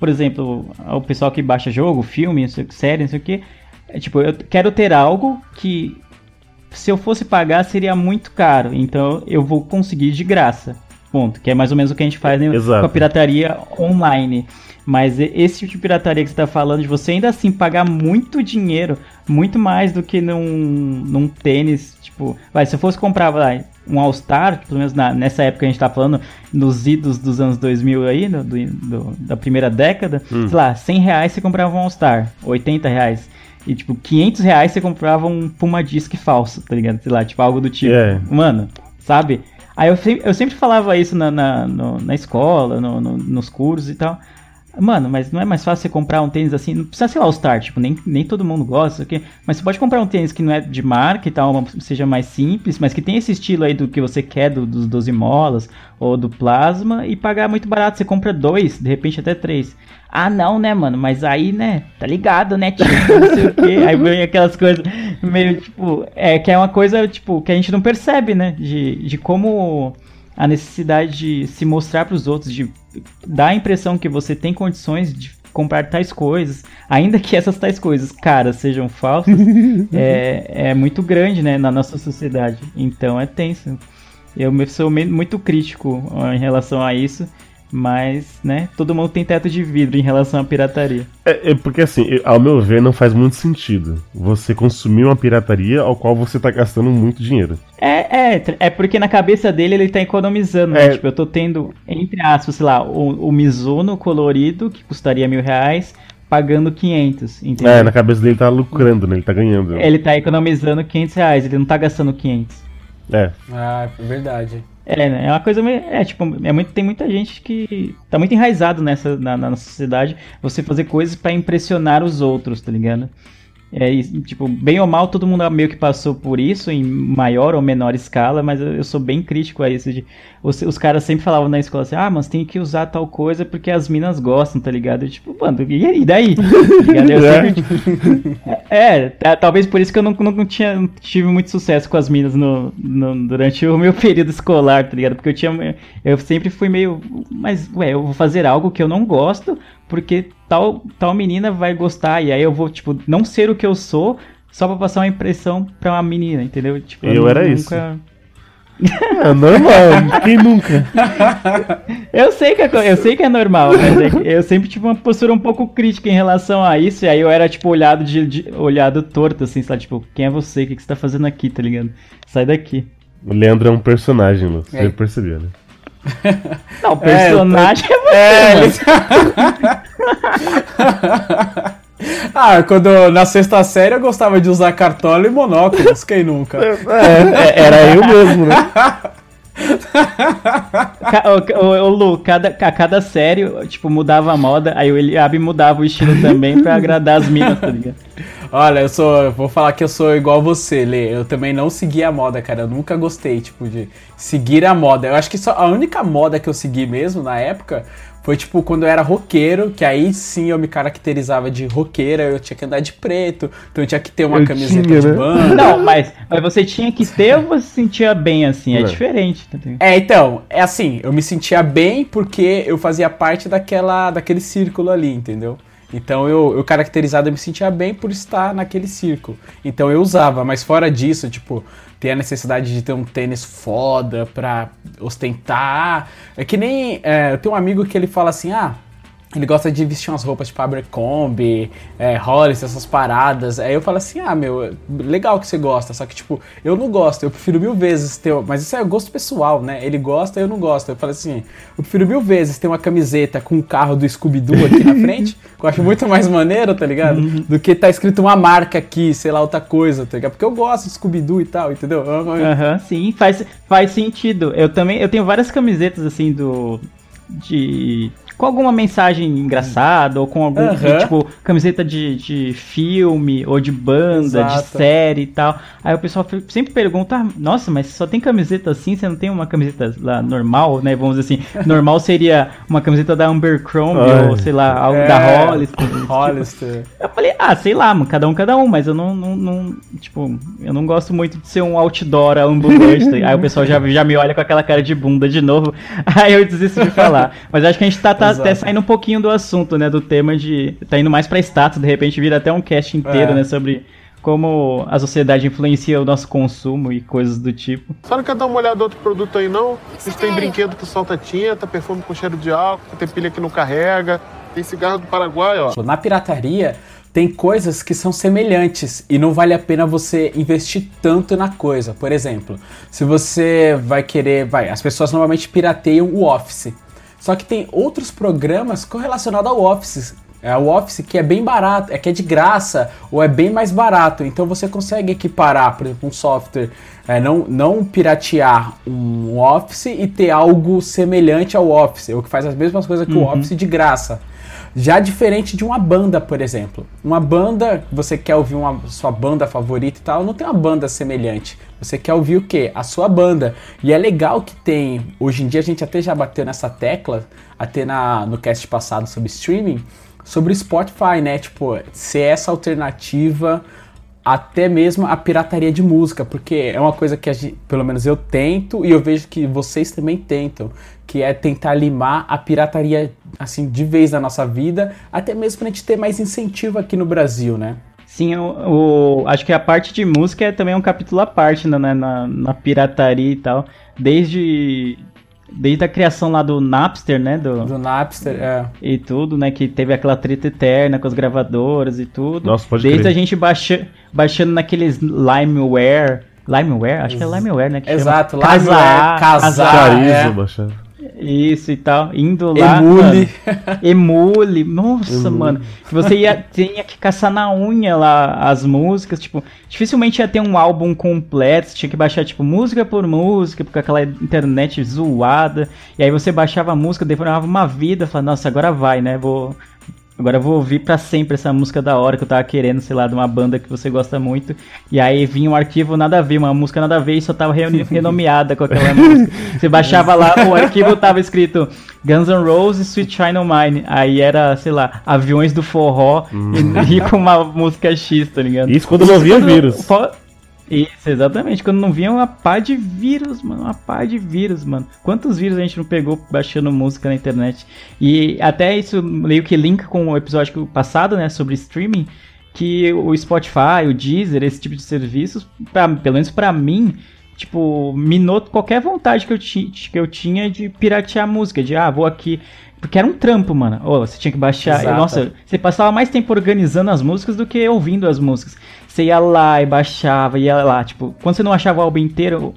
Speaker 5: Por exemplo, o pessoal que baixa jogo, filme, série, não sei o que. É, tipo, eu quero ter algo que se eu fosse pagar seria muito caro. Então eu vou conseguir de graça. Ponto. Que é mais ou menos o que a gente faz né, com a pirataria online. Mas esse tipo de pirataria que você tá falando, de você ainda assim pagar muito dinheiro, muito mais do que num, num tênis, tipo, vai, se eu fosse comprar, vai, um All-Star, pelo menos na- nessa época a gente tá falando, nos idos dos anos 2000 aí, do- do- da primeira década, sei lá, 100 reais você comprava um All-Star, 80 reais. E, tipo, 500 reais você comprava um Puma Disc falso, tá ligado? Sei lá, tipo, algo do tipo.
Speaker 3: É.
Speaker 5: Mano, sabe? Aí eu, eu sempre falava isso na, na, no- na escola, no- no- nos cursos e tal. Mano, mas não é mais fácil você comprar um tênis assim? Não precisa ser All-Star, tipo, nem, nem todo mundo gosta, aqui. Mas você pode comprar um tênis que não é de marca e tal, seja mais simples, mas que tem esse estilo aí do que você quer, do, dos 12 molas ou do plasma, e pagar muito barato. Você compra dois, de repente até três. Ah, não, né, mano? Mas aí, né, tá ligado, né, tio? Não sei o quê. Aí vem aquelas coisas meio, tipo, é que é uma coisa, tipo, que a gente não percebe, né? De, de como a necessidade de se mostrar pros outros, de dar a impressão que você tem condições de comprar tais coisas, ainda que essas tais coisas, cara, sejam falsas, é, é muito grande, né, na nossa sociedade. Então é tenso. Eu sou muito crítico em relação a isso, mas, né, todo mundo tem teto de vidro em relação à pirataria.
Speaker 3: É, é porque assim, ao meu ver, não faz muito sentido você consumir uma pirataria ao qual você tá gastando muito dinheiro.
Speaker 5: É, é, é porque na cabeça dele ele tá economizando, né?
Speaker 3: É.
Speaker 5: Tipo, eu tô tendo, entre aspas, sei lá, o, o Mizuno colorido, que custaria mil reais, pagando 500, entendeu?
Speaker 3: É, na cabeça dele tá lucrando, né? Ele tá ganhando.
Speaker 5: Ele tá economizando 500 reais, ele não tá gastando 500.
Speaker 3: É.
Speaker 6: Ah, é verdade.
Speaker 5: É, né? É uma coisa meio. É, tipo, é muito, tem muita gente que tá muito enraizado nessa, na, na sociedade você fazer coisas pra impressionar os outros, tá ligado? É, e, tipo, bem ou mal, todo mundo meio que passou por isso, em maior ou menor escala, mas eu, eu sou bem crítico a isso. De, os, os caras sempre falavam na escola assim, ah, mas tem que usar tal coisa porque as minas gostam, tá ligado? Eu, tipo, mano, e, daí? Tá? Eu
Speaker 3: É.
Speaker 5: sempre, é, tá- talvez por isso que eu não, não, não tinha, não tive muito sucesso com as minas no, no- durante o meu período escolar, tá ligado? Porque eu tinha. Eu sempre fui meio. Mas, ué, eu vou fazer algo que eu não gosto, porque tal, tal menina vai gostar. E aí eu vou, tipo, não ser o que eu sou só pra passar uma impressão pra uma menina, entendeu? Tipo,
Speaker 3: Eu
Speaker 5: nu-
Speaker 3: era isso.
Speaker 5: nunca-
Speaker 3: É normal, quem nunca?
Speaker 5: Eu sei que é, eu sei que é normal, mas é que eu sempre tive uma postura um pouco crítica em relação a isso, e aí eu era, tipo, olhado de, de- olhado torto, assim, sabe? Tipo, quem é você? O que, que você tá fazendo aqui, tá ligado? Sai daqui.
Speaker 3: O Leandro é um personagem, Lu. Você
Speaker 6: É.
Speaker 3: percebeu, né?
Speaker 5: Não, o personagem é, você,
Speaker 6: É,
Speaker 5: mano.
Speaker 6: ele... ah, quando na sexta série eu gostava de usar cartola e monóculos, quem nunca?
Speaker 3: É, era eu mesmo, né?
Speaker 5: Ô, ô, ô, Lu, cada, a cada série, tipo, mudava a moda, aí o Eliabe mudava o estilo também pra agradar as minas, tá ligado?
Speaker 6: Olha, eu sou. eu Vou falar que eu sou igual você, Lê. Eu também não segui a moda, cara. Eu nunca gostei, tipo, de seguir a moda. Eu acho que só a única moda que eu segui mesmo na época foi, tipo, quando eu era roqueiro, que aí sim eu me caracterizava de roqueira, eu tinha que andar de preto, então eu tinha que ter uma
Speaker 3: Eu
Speaker 6: camiseta
Speaker 3: tinha,
Speaker 6: de
Speaker 3: né?
Speaker 6: banda.
Speaker 5: Não, mas, mas você tinha que ter ou você se sentia bem assim? É
Speaker 3: Não.
Speaker 5: diferente?
Speaker 6: É, então, é assim, eu me sentia bem porque eu fazia parte daquela, daquele círculo ali, entendeu? Então eu, eu caracterizado eu me sentia bem por estar naquele círculo. Então eu usava, mas fora disso, tipo, ter a necessidade de ter um tênis foda pra ostentar. É que nem. é, eu tenho um amigo que ele fala assim, ah. Ele gosta de vestir umas roupas tipo Abercrombie, é, Hollister, essas paradas. Aí eu falo assim, ah, meu, legal que você gosta, só que, tipo, eu não gosto, eu prefiro mil vezes ter... Mas isso é gosto pessoal, né? Ele gosta, eu não gosto. Eu falo assim, eu prefiro mil vezes ter uma camiseta com o carro do Scooby-Doo aqui na frente, que eu acho muito mais maneiro, tá ligado? Do que tá escrito uma marca aqui, sei lá, outra coisa, tá ligado? Porque eu gosto de Scooby-Doo e tal, entendeu? Eu- eu-
Speaker 5: Aham, sim, faz, faz sentido. Eu também, eu tenho várias camisetas assim do de com alguma mensagem engraçada ou com algum
Speaker 6: Aham.
Speaker 5: tipo camiseta de, de filme ou de banda, de
Speaker 6: Exato.
Speaker 5: série e tal. Aí o pessoal sempre pergunta: "Nossa, mas só tem camiseta assim? Você não tem uma camiseta lá normal, né? Vamos dizer assim, normal seria uma camiseta da Abercrombie
Speaker 3: Ai.
Speaker 5: ou sei lá, algo
Speaker 6: É,
Speaker 5: da Hollister. tipo,
Speaker 6: Hollister.
Speaker 5: eu falei, ah, sei lá, mano, cada um, cada um, mas eu não, não, não- tipo, eu não gosto muito de ser um outdoor ambulante. aí o pessoal já, já me olha com aquela cara de bunda de novo, aí eu desisto de falar. Mas acho que a gente tá, tá
Speaker 6: Exato.
Speaker 5: até saindo um pouquinho do assunto, né, do tema de, tá indo mais pra status, de repente vira até um cast inteiro,
Speaker 6: É.
Speaker 5: né, sobre como a sociedade influencia o nosso consumo e coisas do tipo.
Speaker 7: Só não quer dar uma olhada no outro produto aí, não? Gente tem brinquedo que solta tinta, perfume com cheiro de álcool, tem pilha que não carrega, tem cigarro do Paraguai, ó.
Speaker 6: Na pirataria, tem coisas que são semelhantes e não vale a pena você investir tanto na coisa. Por exemplo, se você vai querer, vai, as pessoas normalmente pirateiam o Office. Só que tem outros programas correlacionados ao Office. É o Office que é bem barato, é que é de graça ou é bem mais barato. Então você consegue equiparar, por exemplo, um software, é, não, não piratear um Office e ter algo semelhante ao Office, ou que faz as mesmas coisas que o Office de graça. Já diferente de uma banda, por exemplo. Uma banda, você quer ouvir uma sua banda favorita e tal, não tem uma banda semelhante. Você quer ouvir o quê? A sua banda. E é legal que tem. Hoje em dia a gente até já bateu nessa tecla, até na, no cast passado sobre streaming, sobre Spotify, né? Tipo, ser essa alternativa até mesmo a pirataria de música, porque é uma coisa que gente, pelo menos eu tento e eu vejo que vocês também tentam, que é tentar limar a pirataria assim de vez da nossa vida, até mesmo pra gente ter mais incentivo aqui no Brasil, né?
Speaker 5: Sim, o, acho que a parte de música é também um capítulo à parte né, na, na pirataria e tal. Desde Desde a criação lá do Napster, né? Do,
Speaker 6: do Napster, é.
Speaker 5: E tudo, né? Que teve aquela treta eterna com as gravadoras e tudo.
Speaker 3: Nossa, pode
Speaker 5: Desde
Speaker 3: crer.
Speaker 5: a gente baixa, baixando naqueles Limeware. Limeware? Acho que é Limeware, né? Que
Speaker 6: Exato,
Speaker 5: chama.
Speaker 6: Limeware, Casar,
Speaker 3: Carizo,
Speaker 6: é.
Speaker 3: baixava.
Speaker 5: Isso e tal. Indo lá.
Speaker 6: Emule.
Speaker 5: mano, emule. Nossa, mano. Que você ia, tinha que caçar na unha lá as músicas. Tipo, dificilmente ia ter um álbum completo. Você tinha que baixar, tipo, música por música, com aquela internet zoada. E aí você baixava a música, demorava uma vida. Falava, nossa, agora vai, né? Vou. Agora eu vou ouvir pra sempre essa música da hora que eu tava querendo, sei lá, de uma banda que você gosta muito. E aí vinha um arquivo nada a ver, uma música nada a ver e só tava renomeada com aquela música. Você baixava lá, o arquivo tava escrito Guns N' Roses, Sweet China Mine. Aí era, sei lá, Aviões do Forró e, e com uma música X, tá ligado?
Speaker 3: Isso quando não via
Speaker 5: Quando-
Speaker 3: vírus.
Speaker 5: Isso, exatamente. Quando não vinha uma pá de vírus, mano. Uma pá de vírus, mano. Quantos vírus a gente não pegou baixando música na internet? E até isso meio que linka com o episódio passado, né? Sobre streaming. Que o Spotify, o Deezer, esse tipo de serviços, pra, pelo menos pra mim, tipo, minou qualquer vontade que eu, ti, que eu tinha de piratear música. De, ah, vou aqui. Porque era um trampo, mano. Ô, você tinha que baixar.
Speaker 6: Exato.
Speaker 5: Nossa, você passava mais tempo organizando as músicas do que ouvindo as músicas. Você ia lá e baixava, ia lá, tipo, quando você não achava o álbum inteiro,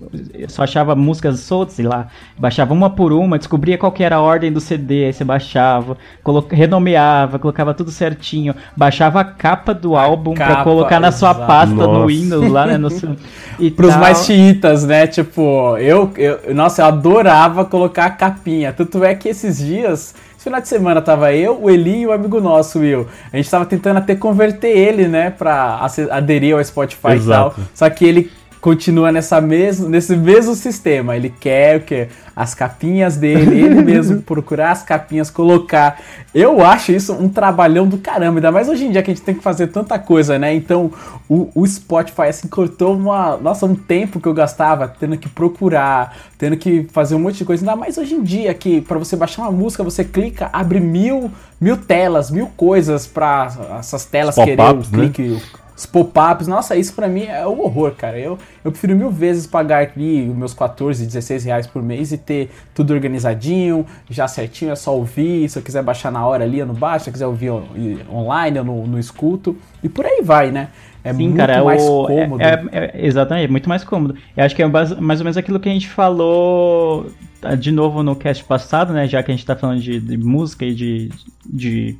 Speaker 5: só achava músicas soltas, sei lá, baixava uma por uma, descobria qual que era a ordem do CD, aí você baixava, colo- renomeava, colocava tudo certinho, baixava a capa do álbum pra
Speaker 6: capa,
Speaker 5: colocar na sua
Speaker 6: exato.
Speaker 5: pasta no
Speaker 3: Nossa.
Speaker 5: Windows lá, né, no seu, e
Speaker 6: Pros
Speaker 5: tal.
Speaker 6: mais chiitas, né? Tipo, eu, eu. Nossa, eu adorava colocar a capinha. Tanto é que esses dias. Esse final de semana tava eu, o Eli e o amigo nosso, Will. A gente tava tentando até converter ele, né? Pra aderir ao Spotify e
Speaker 3: Exato.
Speaker 6: tal. Só que ele continua nessa mesmo, nesse mesmo sistema. Ele quer o quê? As capinhas dele, ele mesmo procurar as capinhas, colocar. Eu acho isso um trabalhão do caramba, ainda mais hoje em dia que a gente tem que fazer tanta coisa, né? Então, o, o Spotify, assim, cortou uma. Nossa, um tempo que eu gastava tendo que procurar, tendo que fazer um monte de coisa. Ainda mais hoje em dia, que para você baixar uma música, você clica, abre mil, mil telas, mil coisas pra essas telas querer
Speaker 3: né?
Speaker 6: clique, os pop-ups, nossa, isso pra mim é um horror, cara. Eu, eu prefiro mil vezes pagar os meus 14, 16 reais por mês e ter tudo organizadinho, já certinho, é só ouvir. Se eu quiser baixar na hora ali, eu não baixo. Se eu quiser ouvir on- online, eu não, não escuto. E por aí vai, né? É
Speaker 5: Sim,
Speaker 6: muito
Speaker 5: cara, é
Speaker 6: mais
Speaker 5: o,
Speaker 6: cômodo.
Speaker 5: é- é- é- exatamente, é muito mais cômodo. Eu acho que é bas- mais ou menos aquilo que a gente falou ah, de novo no cast passado, né? Já que a gente tá falando de, de música e de, de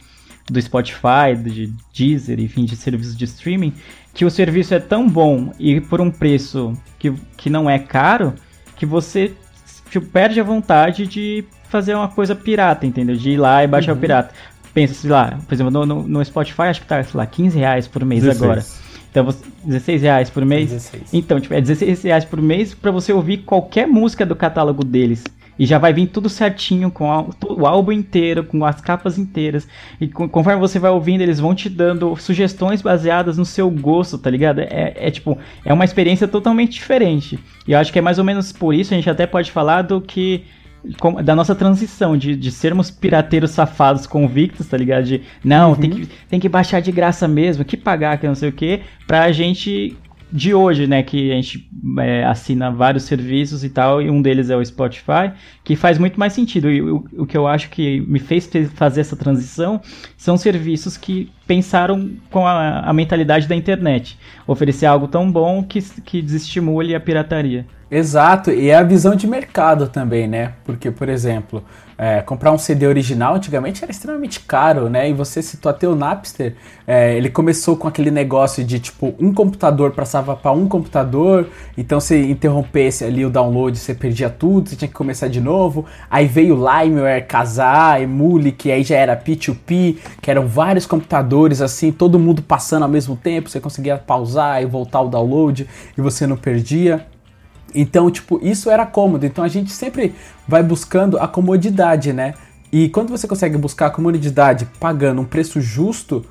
Speaker 5: do Spotify, de Deezer, enfim, de serviços de streaming, que o serviço é tão bom e por um preço que, que não é caro, que você tipo, perde a vontade de fazer uma coisa pirata, entendeu? De ir lá e baixar o pirata. Pensa, sei lá, por exemplo, no, no, no Spotify acho que tá, sei lá, 15 reais por mês
Speaker 3: 16.
Speaker 5: agora. Então, você, 16 reais por mês?
Speaker 6: 16.
Speaker 5: Então, tipo, é 16 reais por mês pra você ouvir qualquer música do catálogo deles. E já vai vir tudo certinho, com a- o álbum inteiro, com as capas inteiras. E com- conforme você vai ouvindo, eles vão te dando sugestões baseadas no seu gosto, tá ligado? É, é tipo, é uma experiência totalmente diferente. E eu acho que é mais ou menos por isso a gente até pode falar do que como- da nossa transição de, de sermos pirateiros safados convictos, tá ligado? De não, tem, que, tem que baixar de graça mesmo, que pagar, que não sei o que, pra gente de hoje, né? Que a gente é, assina vários serviços e tal, e um deles é o Spotify, que faz muito mais sentido. E o, o que eu acho que me fez fazer essa transição são serviços que pensaram com a, a mentalidade da internet. Oferecer algo tão bom que, que desestimule a pirataria.
Speaker 6: Exato, e é a visão de mercado também, né? Porque, por exemplo, é, comprar um CD original antigamente era extremamente caro, né? E você citou até o Napster, é, ele começou com aquele negócio de tipo um computador passava para um computador, então se interrompesse ali o download, você perdia tudo, você tinha que começar de novo. Aí veio o Limeware, Kazaa, Emule, que aí já era P2P, que eram vários computadores assim, todo mundo passando ao mesmo tempo, você conseguia pausar e voltar o download e você não perdia. Então, tipo, isso era cômodo. Então a gente sempre vai buscando a comodidade, né? E quando você consegue buscar a comodidade pagando um preço justo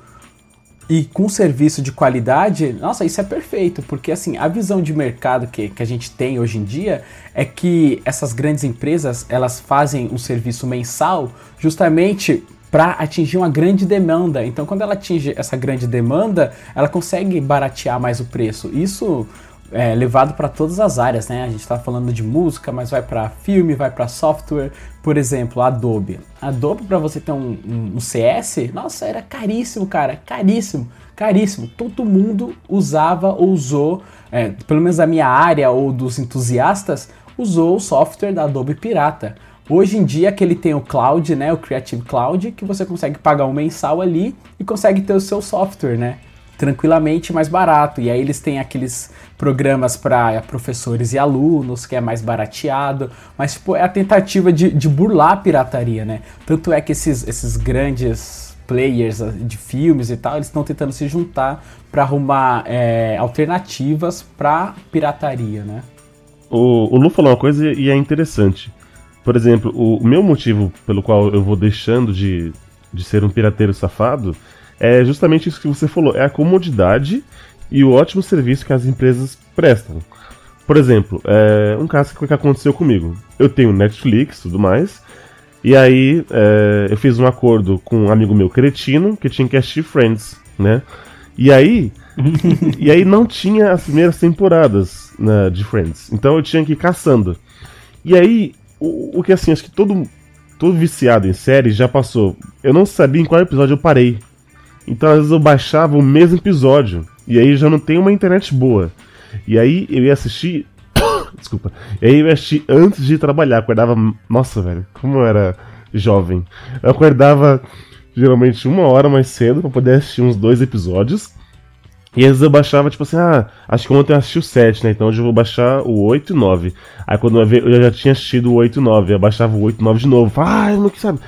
Speaker 6: e com serviço de qualidade, nossa, isso é perfeito, porque assim, a visão de mercado que, que a gente tem hoje em dia é que essas grandes empresas, elas fazem um serviço mensal justamente para atingir uma grande demanda. Então, quando ela atinge essa grande demanda, ela consegue baratear mais o preço. Isso é, levado para todas as áreas, né? A gente está falando de música, mas vai para filme, vai para software. Por exemplo, Adobe. Adobe para você ter um, um, um, CS, nossa, era caríssimo, cara, caríssimo, caríssimo. Todo mundo usava ou usou, é, pelo menos a minha área ou dos entusiastas, usou o software da Adobe Pirata. Hoje em dia que ele tem o cloud, né, o Creative Cloud, que você consegue pagar um mensal ali e consegue ter o seu software, né? Tranquilamente mais barato. E aí eles têm aqueles programas para professores e alunos, que é mais barateado, mas tipo, é a tentativa de, de burlar a pirataria, né? Tanto é que esses, esses grandes players ah, de filmes e tal, eles estão tentando se juntar para arrumar é, alternativas para pirataria, né?
Speaker 3: O, o Lu falou uma coisa e é interessante. Por exemplo, o, o meu motivo pelo qual eu vou deixando de, de ser um pirateiro safado é justamente isso que você falou, é a comodidade e o ótimo serviço que as empresas prestam. Por exemplo, é, um caso que aconteceu comigo. Eu tenho Netflix e tudo mais, e aí é, eu fiz um acordo com um amigo meu cretino que tinha que assistir Friends, né? E aí, e aí não tinha as primeiras temporadas né, de Friends, então eu tinha que ir caçando. E aí, o, o que assim, acho que todo, todo viciado em série já passou. Eu não sabia em qual episódio eu parei. Então às vezes eu baixava o mesmo episódio. E aí já não tem uma internet boa. E aí eu ia assistir. Desculpa. E aí eu ia assistir antes de trabalhar. Acordava. Nossa, velho, como eu era jovem. Eu acordava geralmente uma hora mais cedo para poder assistir uns dois episódios. E às vezes eu baixava, tipo assim, ah, acho que ontem eu assisti o 7, né? Então hoje eu vou baixar o 8 e 9. Aí quando eu, eu já tinha assistido o 8 e 9, eu baixava o 8 e 9 de novo. Ah, não que sabe.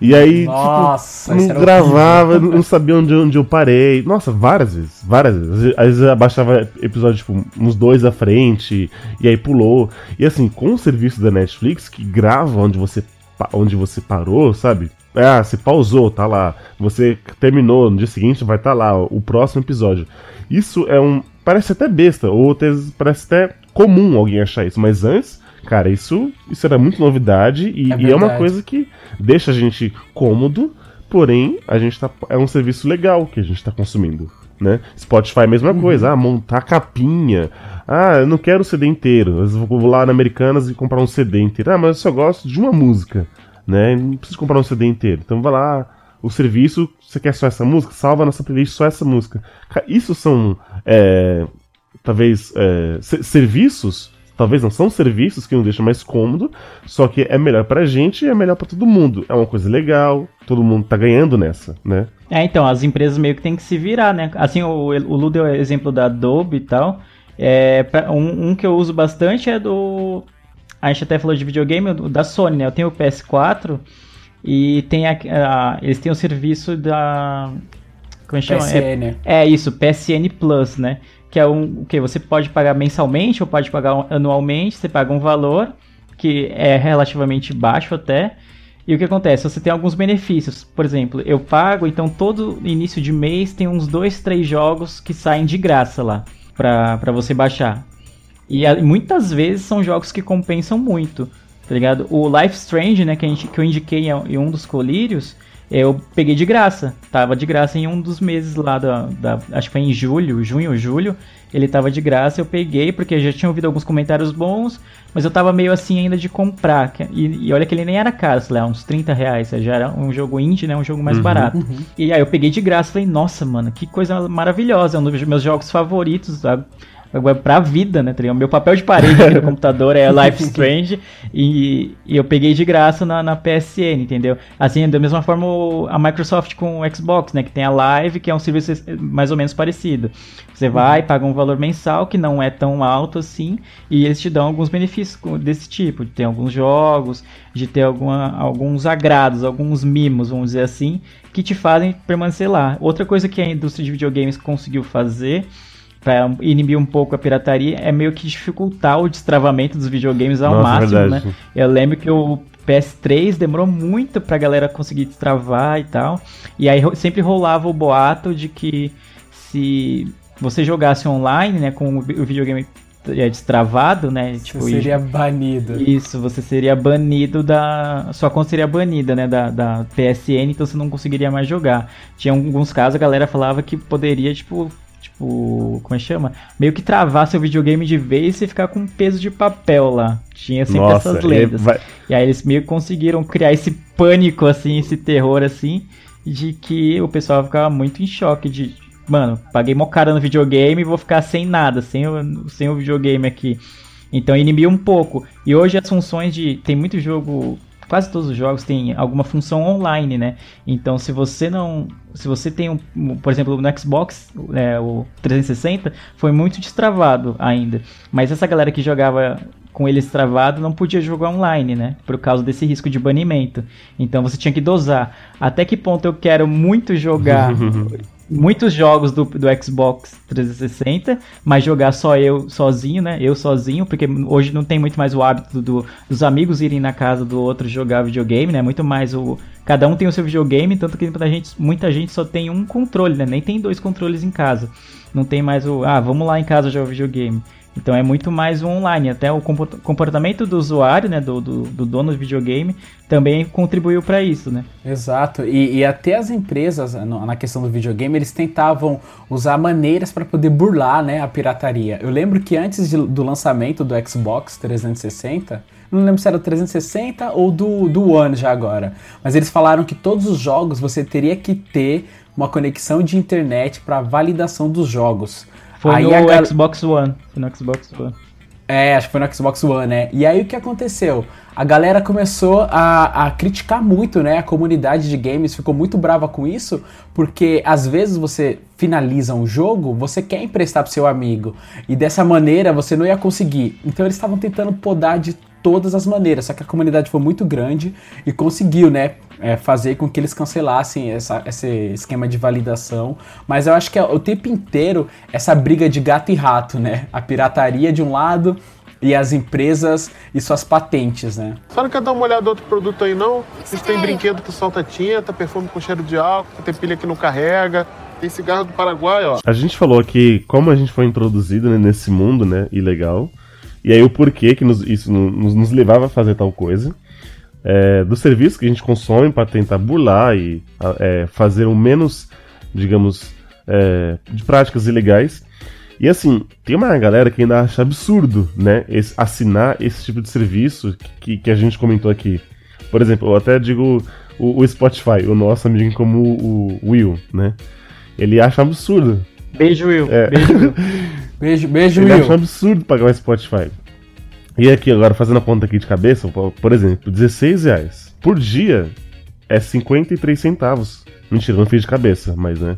Speaker 3: E aí, tipo, Nossa, tipo, não gravava, horrível. não sabia onde, onde eu parei. Nossa, várias vezes, várias vezes. Às vezes eu baixava episódio, tipo, uns dois à frente, e aí pulou. E assim, com o serviço da Netflix, que grava onde você, onde você parou, sabe? Ah, você pausou, tá lá. Você terminou, no dia seguinte vai estar tá lá, o próximo episódio. Isso é um. Parece até besta, ou parece até comum alguém achar isso, mas antes, cara, isso, isso era muito novidade e é, e é uma coisa que deixa a gente cômodo, porém, a gente tá. É um serviço legal que a gente tá consumindo. Né? Spotify, mesma uhum. coisa, ah, montar capinha. Ah, eu não quero o CD inteiro. Eu vou lá na Americanas e comprar um CD inteiro. Ah, mas eu só gosto de uma música né? Não precisa comprar um CD inteiro. Então vai lá, o serviço, você quer só essa música? Salva na sua playlist só essa música. Isso são, é, talvez, é, serviços, talvez não são serviços que nos deixam mais cômodo, só que é melhor pra gente e é melhor para todo mundo. É uma coisa legal, todo mundo tá ganhando nessa, né?
Speaker 5: É, então, as empresas meio que tem que se virar, né? Assim, o, o Lu deu o exemplo da Adobe e tal. É, um, um que eu uso bastante é do a gente até falou de videogame da Sony, né? Eu tenho o PS4 e tem a, a, eles têm o serviço da.
Speaker 6: Como é que chama?
Speaker 5: PSN. É, é, isso, PSN Plus, né? Que é um. Que? Você pode pagar mensalmente ou pode pagar anualmente, você paga um valor que é relativamente baixo até. E o que acontece? Você tem alguns benefícios. Por exemplo, eu pago, então todo início de mês tem uns dois, três jogos que saem de graça lá para você baixar. E muitas vezes são jogos que compensam muito, tá ligado? O Life Strange, né, que, a gente, que eu indiquei em um dos colírios, eu peguei de graça. Tava de graça em um dos meses lá da, da acho que foi em julho, junho, julho. Ele tava de graça, eu peguei porque eu já tinha ouvido alguns comentários bons, mas eu tava meio assim ainda de comprar. E, e olha que ele nem era caro, sei lá, uns 30 reais. Já era um jogo indie, né? Um jogo mais barato. E aí eu peguei de graça falei, nossa, mano, que coisa maravilhosa. É um dos meus jogos favoritos. Agora, pra vida, né? tá ligado? Meu papel de parede aqui no computador é Life Strange e, e eu peguei de graça na, na PSN, entendeu? Assim, da mesma forma o- a Microsoft com o Xbox, né? Que tem a Live, que é um serviço mais ou menos parecido. Você vai, paga um valor mensal que não é tão alto assim e eles te dão alguns benefícios desse tipo, de ter alguns jogos, de ter alguma, alguns agrados, alguns mimos, vamos dizer assim, que te fazem permanecer lá. Outra coisa que a indústria de videogames conseguiu fazer para inibir um pouco a pirataria é meio que dificultar o destravamento dos videogames ao
Speaker 3: Nossa,
Speaker 5: máximo,
Speaker 3: verdade.
Speaker 5: né? Eu lembro que o PS3 demorou muito pra galera conseguir destravar e tal. E aí sempre rolava o boato de que se você jogasse online, né, com o vi- o videogame é, destravado, né, tipo,
Speaker 6: Você
Speaker 5: e-
Speaker 6: seria banido.
Speaker 5: isso, você seria banido da. Sua conta seria banida, né? Da, da PSN, então você não conseguiria mais jogar. Tinha alguns casos, a galera falava que poderia, tipo. Tipo. Como é que chama? Meio que travar seu videogame de vez e ficar com um peso de papel lá. Tinha sempre
Speaker 3: Nossa,
Speaker 5: essas
Speaker 3: e
Speaker 5: lendas.
Speaker 3: vai-
Speaker 5: E aí eles meio que conseguiram criar esse pânico, assim, esse terror, assim, de que o pessoal ficava muito em choque de, mano, paguei mó cara no videogame e vou ficar sem nada, sem o, sem o videogame aqui. Então inibia um pouco. E hoje as funções de. Tem muito jogo. Quase todos os jogos têm alguma função online, né? Então se você não. Se você tem um. Por exemplo, no Xbox, é, o 360, foi muito destravado ainda. Mas essa galera que jogava com ele destravado não podia jogar online, né? Por causa desse risco de banimento. Então você tinha que dosar. Até que ponto eu quero muito jogar muitos jogos do, do Xbox 360, mas jogar só eu sozinho, né? Eu sozinho, porque hoje não tem muito mais o hábito do- dos amigos irem na casa do outro jogar videogame, né? Muito mais o. Cada um tem o seu videogame, tanto que muita gente, muita gente só tem um controle, né? Nem tem dois controles em casa. Não tem mais o. Ah, vamos lá em casa jogar videogame. Então é muito mais online. Até o comport- comportamento do usuário, né? Do, do, do dono do videogame, também contribuiu para isso, né?
Speaker 6: Exato, e, e até as empresas, no- na questão do videogame, eles tentavam usar maneiras para poder burlar né, a pirataria. Eu lembro que antes de- do lançamento do Xbox 360, não lembro se era o 360 ou do, do One já agora, mas eles falaram que todos os jogos você teria que ter uma conexão de internet para validação dos jogos.
Speaker 5: Foi
Speaker 6: Aí
Speaker 5: no
Speaker 6: gal-
Speaker 5: Xbox One. Foi no Xbox One.
Speaker 6: é, acho que foi no Xbox One, né? E aí o que aconteceu? A galera começou a, a criticar muito, né? A comunidade de games ficou muito brava com isso, porque às vezes você finaliza um jogo, você quer emprestar pro seu amigo, e dessa maneira você não ia conseguir. Então eles estavam tentando podar de todas as maneiras, só que a comunidade foi muito grande e conseguiu, né? É, fazer com que eles cancelassem essa- esse esquema de validação. Mas eu acho que é o tempo inteiro essa briga de gato e rato, né? A pirataria de um lado e as empresas e suas patentes, né?
Speaker 7: Só não quer dar uma olhada no outro produto aí, não? Vocês têm brinquedo que solta tinta, perfume com cheiro de álcool, tem pilha que não carrega, tem cigarro do Paraguai, ó.
Speaker 3: A gente falou aqui como a gente foi introduzido né, nesse mundo, né, ilegal. E aí o porquê que nos- isso no- nos, nos levava a fazer tal coisa. É, do serviço que a gente consome para tentar burlar e é, fazer o menos, digamos, é, de práticas ilegais. E assim, tem uma galera que ainda acha absurdo, né, esse- assinar esse tipo de serviço que, que a gente comentou aqui. Por exemplo, eu até digo o, o Spotify, o nosso amigo como o, o Will, né? Ele acha absurdo.
Speaker 5: Beijo, Will.
Speaker 3: É.
Speaker 5: Beijo, Will.
Speaker 6: Beijo, beijo,
Speaker 3: Ele
Speaker 6: Will.
Speaker 3: acha um absurdo pagar o Spotify. E aqui, agora, fazendo a conta aqui de cabeça, por por exemplo, 16 reais por dia é 53 centavos. Mentira, não fiz de cabeça, mas né.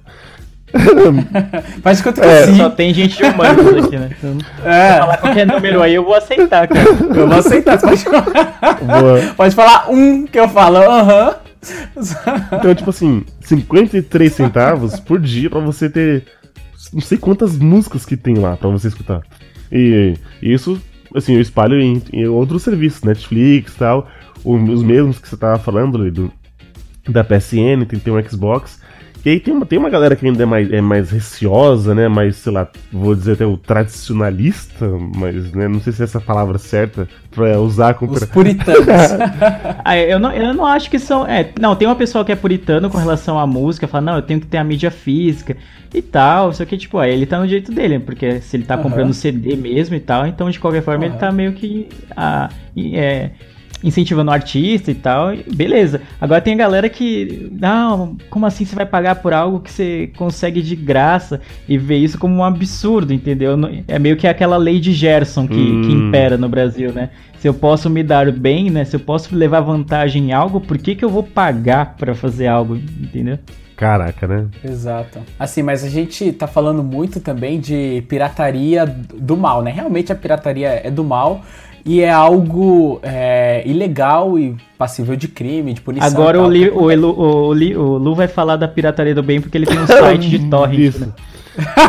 Speaker 6: Faz quanto que
Speaker 3: É.
Speaker 5: Só tem gente de humanos aqui, né? Então,
Speaker 6: É,
Speaker 5: falar qualquer número aí, eu vou aceitar, cara.
Speaker 6: eu vou aceitar. Você pode falar,
Speaker 3: Boa.
Speaker 6: pode falar um que eu falo, aham.
Speaker 3: Então, tipo assim, 53 centavos por dia pra você ter. Não sei quantas músicas que tem lá pra você escutar. E, e isso, assim, eu espalho em, em outros serviços, Netflix e tal. Os mesmos que você tava falando do, da PSN, tem, tem um Xbox. E aí tem uma, tem uma galera que ainda é mais, é mais receosa, né? Mais, sei lá, vou dizer até o tradicionalista, mas né, não sei se é essa palavra certa pra usar com.
Speaker 6: Os puritanos.
Speaker 5: Ah, eu, não, eu não acho que são. É, não, tem uma pessoa que é puritano com relação à música, fala, não, eu tenho que ter a mídia física e tal. Só que, tipo, aí ele tá no jeito dele, porque se ele tá
Speaker 6: Aham.
Speaker 5: comprando CD mesmo e tal, então de qualquer forma ele
Speaker 6: Aham.
Speaker 5: tá meio que. ah, é, incentivando o artista e tal, e beleza. Agora tem a galera que, não, como assim você vai pagar por algo que você consegue de graça e vê isso como um absurdo, entendeu? É meio que aquela lei de Gerson que,
Speaker 3: Hum.
Speaker 5: que impera no Brasil, né? Se eu posso me dar bem, né? Se eu posso levar vantagem em algo, por que, que eu vou pagar pra fazer algo, entendeu?
Speaker 3: Caraca, né?
Speaker 6: Exato. Assim, mas a gente tá falando muito também de pirataria do mal, né? Realmente a pirataria é do mal e é algo é, ilegal e passível de crime, de punição.
Speaker 5: Agora
Speaker 6: tal.
Speaker 5: o, Li- o, Elu- o, Li- o Lu vai falar da pirataria do bem porque ele tem um site de torrent,
Speaker 3: Isso.
Speaker 5: né?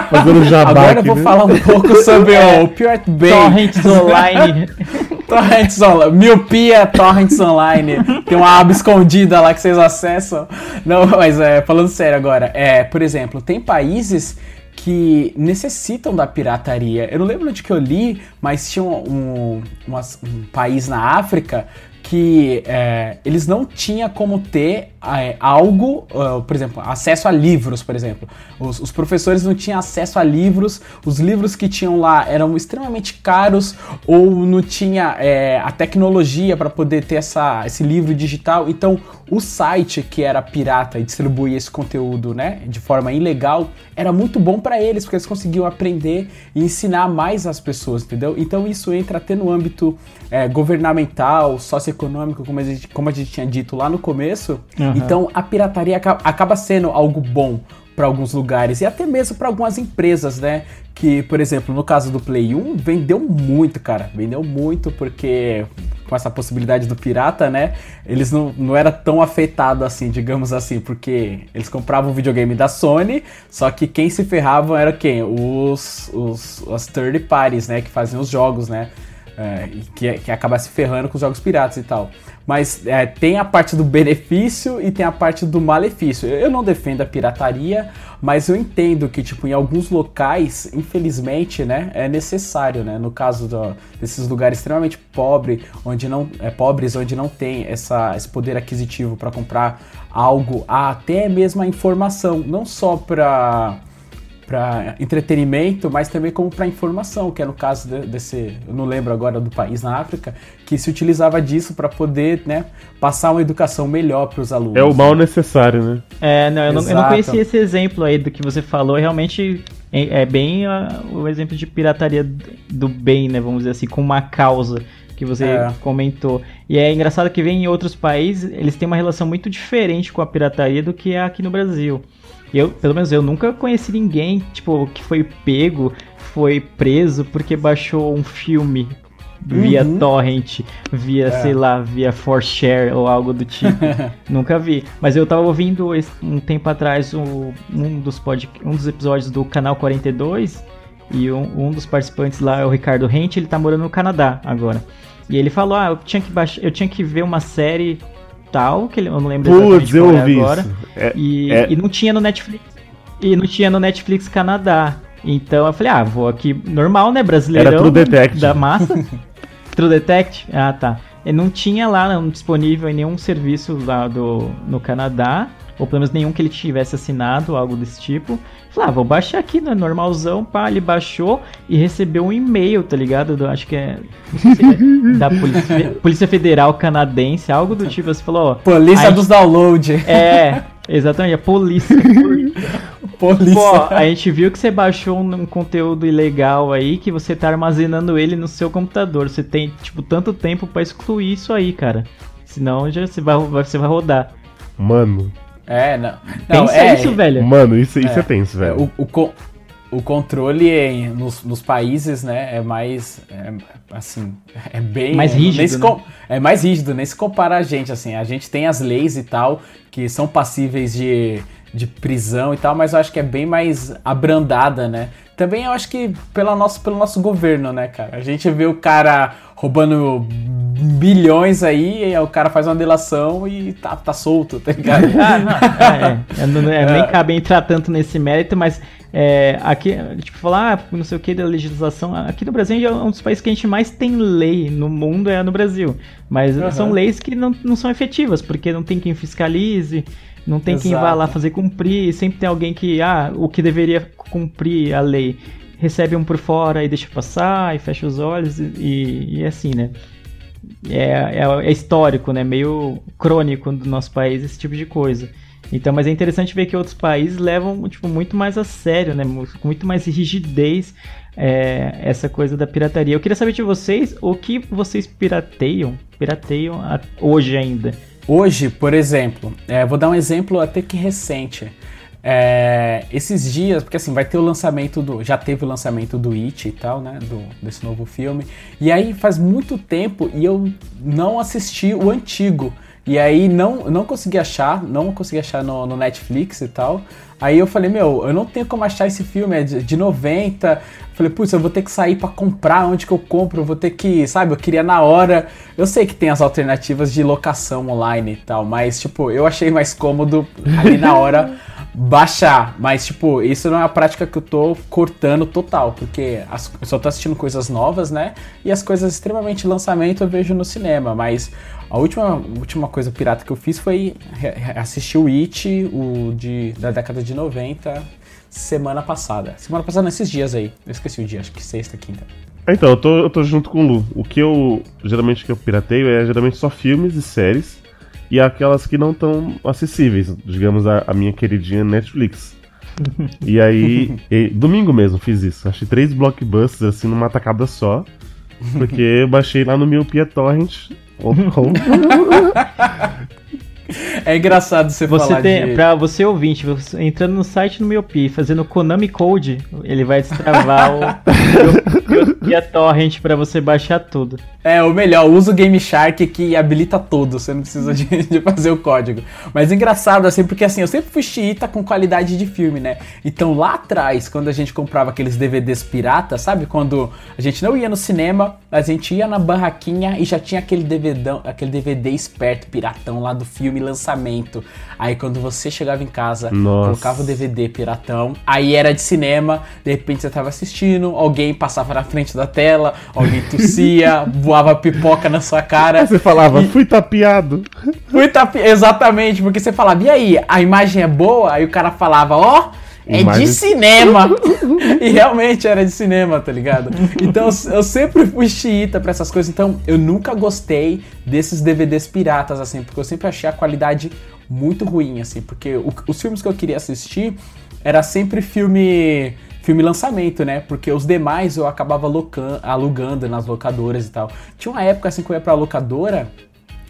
Speaker 3: Fazendo jabá
Speaker 6: Agora eu vou
Speaker 3: né?
Speaker 6: falar um pouco sobre o Pirate Bay.
Speaker 5: Torrents online.
Speaker 6: Torrents Online. Miopia Torrents Online. Tem uma aba escondida lá que vocês acessam. Não, mas é, falando sério agora. É, por exemplo, tem países que necessitam da pirataria. Eu não lembro onde que eu li, mas tinha um, um, umas- um país na África que é, eles não tinham como ter é, algo, ah, por exemplo, acesso a livros, por exemplo. Os, os professores não tinham acesso a livros, os livros que tinham lá eram extremamente caros ou não tinha é, a tecnologia para poder ter essa, esse livro digital. Então, o site que era pirata e distribuía esse conteúdo, né, de forma ilegal, era muito bom para eles, porque eles conseguiam aprender e ensinar mais as pessoas, entendeu? Então, isso entra até no âmbito é, governamental, socioeconômico, como a, gente, como a gente tinha dito lá no começo.
Speaker 5: Aham.
Speaker 6: Então, a pirataria aca- acaba sendo algo bom para alguns lugares e até mesmo para algumas empresas, né? Que, por exemplo, no caso do Play 1, vendeu muito, cara. Vendeu muito porque com essa possibilidade do pirata, né? Eles não, não era tão afetado assim, digamos assim, porque eles compravam o videogame da Sony, só que quem se ferrava era quem? Os, os as third parties, né? Que faziam os jogos, né? É, que, que acaba se ferrando com os jogos piratas e tal. Mas é, tem a parte do benefício e tem a parte do malefício. Eu eu não defendo a pirataria, mas eu entendo que, tipo, em alguns locais, infelizmente, né, é necessário, né? No caso do- desses lugares extremamente pobre, onde não, é, pobres, onde não tem essa, esse poder aquisitivo para comprar algo, até mesmo a informação, não só para para entretenimento, mas também como para informação, que é no caso de- desse, eu não lembro agora do país na África, que se utilizava disso para poder, né, passar uma educação melhor para os alunos.
Speaker 3: É o mal necessário, né?
Speaker 5: É, não, eu não, eu não conhecia esse exemplo aí do que você falou. Realmente é, é bem ah, o exemplo de pirataria do bem, né? Vamos dizer assim, com uma causa que você
Speaker 6: É.
Speaker 5: comentou. E é engraçado que vem em outros países, eles têm uma relação muito diferente com a pirataria do que é aqui no Brasil. Eu, pelo menos eu nunca conheci ninguém, tipo, que foi pego, foi preso porque baixou um filme via
Speaker 6: Uhum.
Speaker 5: torrent, via,
Speaker 6: É.
Speaker 5: sei lá, via 4share ou algo do tipo. Nunca vi. Mas eu tava ouvindo um tempo atrás o- um, dos pod, um dos episódios do Canal 42 e um, um dos participantes lá é o Ricardo Rente, ele tá morando no Canadá agora. E ele falou: Ah, eu tinha que baixar, eu tinha que ver uma série tal, que eu não lembro
Speaker 3: Putz, eu
Speaker 5: é
Speaker 3: ouvi
Speaker 5: agora.
Speaker 3: É,
Speaker 5: E,
Speaker 3: é-
Speaker 5: e não tinha no Netflix. E não tinha no Netflix Canadá. Então eu falei, ah, vou aqui normal, né? Brasileirão.
Speaker 3: Era True Detective.
Speaker 5: Da massa. True Detect? Ah, tá. E não tinha lá não, disponível em nenhum serviço lá do, no Canadá. Ou pelo menos nenhum que ele tivesse assinado, algo desse tipo. Falei, ah, vou baixar aqui, né? Normalzão, pá, ele baixou e recebeu um e-mail, tá ligado? Do- acho que é. Não sei se é da Polícia, Polícia Federal Canadense, algo do tipo. Você falou, ó.
Speaker 6: Polícia dos download.
Speaker 5: É, exatamente, a polícia.
Speaker 6: Polícia.
Speaker 5: Pô, a gente viu que você baixou um, um conteúdo ilegal aí que você tá armazenando ele no seu computador. Você tem, tipo, tanto tempo pra excluir isso aí, cara. Senão já você vai- você vai rodar.
Speaker 3: Mano,
Speaker 6: É, não. Não,
Speaker 5: Pensa
Speaker 6: é,
Speaker 5: isso, velho.
Speaker 3: mano, isso, isso é, tenso,
Speaker 6: É,
Speaker 3: velho.
Speaker 6: o, o, co- o controle em- nos, nos países, né, é mais, é, assim, é bem...
Speaker 5: Mais rígido, né?
Speaker 6: É mais rígido, nem se compara a gente, assim, a gente tem as leis e tal, que são passíveis de, de prisão e tal, mas eu acho que é bem mais abrandada, né. Também eu acho que pela nosso, pelo nosso governo, né, cara, a gente vê o cara roubando bilhões aí, e aí o cara faz uma delação e tá, tá solto, tá ligado?
Speaker 5: Ah, não, é, é, é, nem cabe entrar tanto nesse mérito, mas é, aqui, tipo, falar, ah, não sei o que da legislação, aqui no Brasil é um dos países que a gente mais tem lei no mundo, é no Brasil. Mas
Speaker 6: Aham.
Speaker 5: são leis que não, não são efetivas, porque não tem quem fiscalize, não tem quem vá
Speaker 6: Exato.
Speaker 5: lá fazer cumprir, sempre tem alguém que, ah, o que deveria cumprir a lei, recebe um por fora e deixa passar, e fecha os olhos, e, e, e assim, né? É, é, é histórico, né? Meio crônico do nosso país esse tipo de coisa. Então, mas é interessante ver que outros países levam tipo, muito mais a sério, né? Com muito mais rigidez é, essa coisa da pirataria. Eu queria saber de vocês o que vocês pirateiam, pirateiam hoje ainda.
Speaker 6: Hoje, por exemplo, é, vou dar um exemplo até que recente. É, esses dias, porque assim, vai ter o lançamento do. Já teve o lançamento do It e tal, né? Do, desse novo filme. E aí faz muito tempo e eu não assisti o antigo. E aí não, não consegui achar, não consegui achar no, no Netflix e tal. Aí eu falei, meu, eu não tenho como achar esse filme, é de, de 90. Falei, putz, eu vou ter que sair pra comprar, onde que eu compro? Eu vou ter que, sabe, eu queria na hora. Eu sei que tem as alternativas de locação online e tal, mas, tipo, eu achei mais cômodo ali na hora baixar. Mas, tipo, isso não é uma prática que eu tô cortando total, porque as- eu só tô assistindo coisas novas, né? E as coisas extremamente lançamento eu vejo no cinema, mas a última, última coisa pirata que eu fiz foi assistir o It, o de, da década de 90, semana passada. Semana passada, nesses dias aí. Eu esqueci o dia, acho que sexta, quinta.
Speaker 3: Então, eu tô, eu tô junto com o Lu. O que eu. Geralmente que eu pirateio é geralmente só filmes e séries. E aquelas que não estão acessíveis. Digamos, a, a minha queridinha Netflix. E aí, e- domingo mesmo fiz isso. Achei três blockbusters assim numa tacada só. Porque eu baixei lá no meu Pia Torrent.
Speaker 6: É engraçado você,
Speaker 5: Você
Speaker 6: falar
Speaker 5: tem,
Speaker 6: de...
Speaker 5: pra você ouvinte, você entrando no site no Miopi, fazendo Konami Code, ele vai destravar o, e a torrent pra você baixar tudo.
Speaker 6: É, o melhor, usa o Game Shark que habilita tudo, você não precisa de, de fazer o código. Mas é engraçado, assim, porque assim, eu sempre fui xiita com qualidade de filme, né? Então lá atrás, quando a gente comprava aqueles DVDs pirata, sabe? Quando a gente não ia no cinema, a gente ia na barraquinha e já tinha aquele DVdão, aquele DVD esperto, piratão lá do filme lançamento. Aí quando você chegava em casa,
Speaker 3: Nossa.
Speaker 6: colocava o DVD piratão, aí era de cinema, de repente você tava assistindo, alguém passava na frente da tela, alguém tossia, voava pipoca na sua cara.
Speaker 3: Você falava,
Speaker 6: E-
Speaker 3: fui tapeado.
Speaker 6: Fui tapi- Exatamente, porque você falava, e aí, a imagem é boa? Aí o cara falava, ó, é
Speaker 3: Imagem-
Speaker 6: de cinema. e realmente era de cinema, tá ligado? Então eu sempre fui xiita pra essas coisas, então eu nunca gostei desses DVDs piratas, assim, porque eu sempre achei a qualidade muito ruim, assim, porque o- os filmes que eu queria assistir era sempre filme filme lançamento, né? Porque os demais eu acabava alugando nas locadoras e tal. Tinha uma época assim que eu ia pra locadora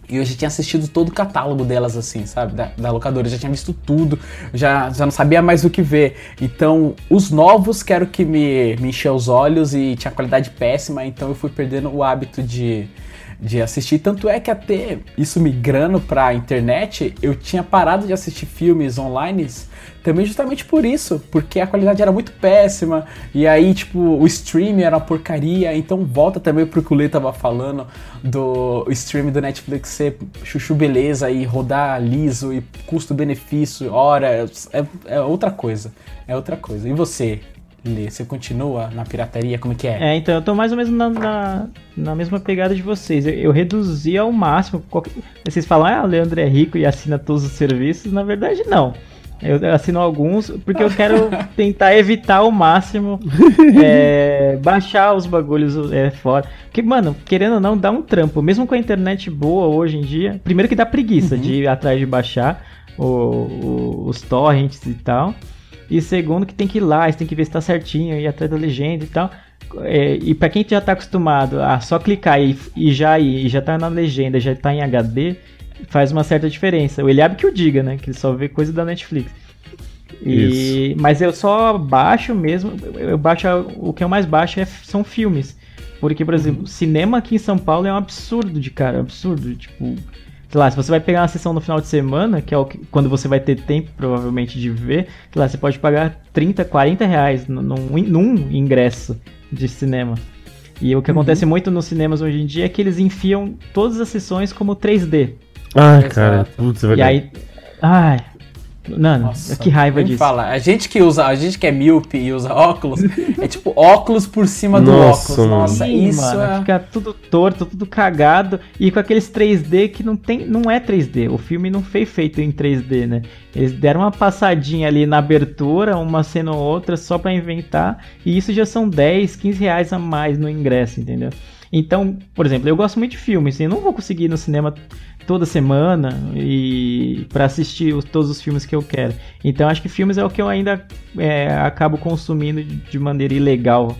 Speaker 6: e eu já tinha assistido todo o catálogo delas, assim, sabe? Da, da locadora. Eu já tinha visto tudo, já, já não sabia mais o que ver. Então, os novos quero que me, me os olhos e tinha qualidade péssima, então eu fui perdendo o hábito de, de assistir. Tanto é que até isso migrando pra internet, eu tinha parado de assistir filmes online também justamente por isso, porque a qualidade era muito péssima, e aí, tipo, o stream era uma porcaria, então volta também pro que o Lê tava falando do stream do Netflix ser chuchu beleza e rodar liso e custo-benefício, hora, é, é outra coisa, é outra coisa. E você, Lê, você continua na pirataria, como que é?
Speaker 5: É, então eu tô mais ou menos na, na, na mesma pegada de vocês. Eu, eu reduzi ao máximo. qualquer- Vocês falam, ah, o Leandro é rico e assina todos os serviços. Na verdade, não. Eu assino alguns porque eu quero tentar evitar ao máximo é, baixar os bagulhos é, fora. Porque, mano, querendo ou não, dá um trampo. Mesmo com a internet boa hoje em dia. Primeiro que dá preguiça de ir atrás de baixar o- o- os torrents e tal. E segundo que tem que ir lá, você tem que ver se tá certinho, ir atrás da legenda e tal. É, e pra quem já tá acostumado a só clicar e, e já ir, e já tá na legenda, já tá em HD, faz uma certa diferença. O Eliabe que o diga, né? Que ele só vê coisa da Netflix. E, mas eu só baixo mesmo, eu baixo o que eu mais baixo é- são filmes. Porque, por exemplo, cinema aqui em São Paulo é um absurdo de cara, é um absurdo. Tipo, sei lá, se você vai pegar uma sessão no final de semana, que é o que- quando você vai ter tempo, provavelmente, de ver, sei lá, você pode pagar 30, 40 reais num, num ingresso de cinema. E o que acontece muito nos cinemas hoje em dia é que eles enfiam todas as sessões como 3D.
Speaker 3: Ai,
Speaker 6: Exato.
Speaker 3: cara, putz, é
Speaker 5: E
Speaker 3: verdade.
Speaker 5: aí. Ai. Mano,
Speaker 6: Nossa,
Speaker 5: que raiva disso.
Speaker 6: Fala. A gente que usa, a gente que é míope e usa óculos, é tipo óculos por cima do
Speaker 3: Nossa,
Speaker 6: óculos.
Speaker 3: mano.
Speaker 6: Nossa,
Speaker 5: Sim,
Speaker 6: isso
Speaker 5: mano,
Speaker 6: é.
Speaker 5: fica tudo torto, tudo cagado e com aqueles 3D que não tem, não é 3D. O filme não foi feito em 3D, né? Eles deram uma passadinha ali na abertura, uma cena ou outra só pra inventar, e isso já são 10, 15 reais a mais no ingresso, entendeu? Então, por exemplo, eu gosto muito de filmes, assim, eu não vou conseguir ir no cinema toda semana e para assistir os- todos os filmes que eu quero. Então acho que filmes é o que eu ainda é, acabo consumindo de, de maneira ilegal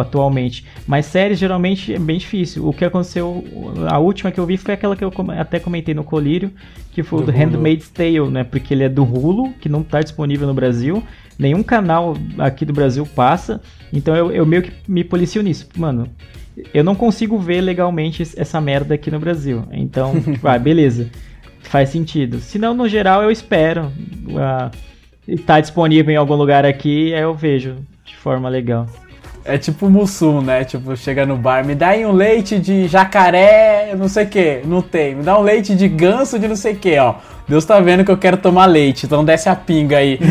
Speaker 5: atualmente. Mas séries geralmente é bem difícil. O que aconteceu, a última que eu vi foi aquela que eu até comentei no Colírio, que foi o
Speaker 6: Do
Speaker 5: do. Handmaid's Tale, né? Porque ele é do Hulu, que não tá disponível no Brasil. Nenhum canal aqui do Brasil passa. Então eu, eu meio que me policio nisso. Mano, eu não consigo ver legalmente es- essa merda aqui no Brasil. Então, tipo, ah, beleza. Faz sentido. Se não, no geral, eu espero. ah, tá disponível em algum lugar aqui, aí eu vejo de forma legal.
Speaker 6: É tipo Mussum, né? Tipo, chega no bar, me dá aí um leite de jacaré, não sei o que, não tem. Me dá um leite de ganso de não sei o que, ó. Deus tá vendo que eu quero tomar leite, então desce a pinga aí.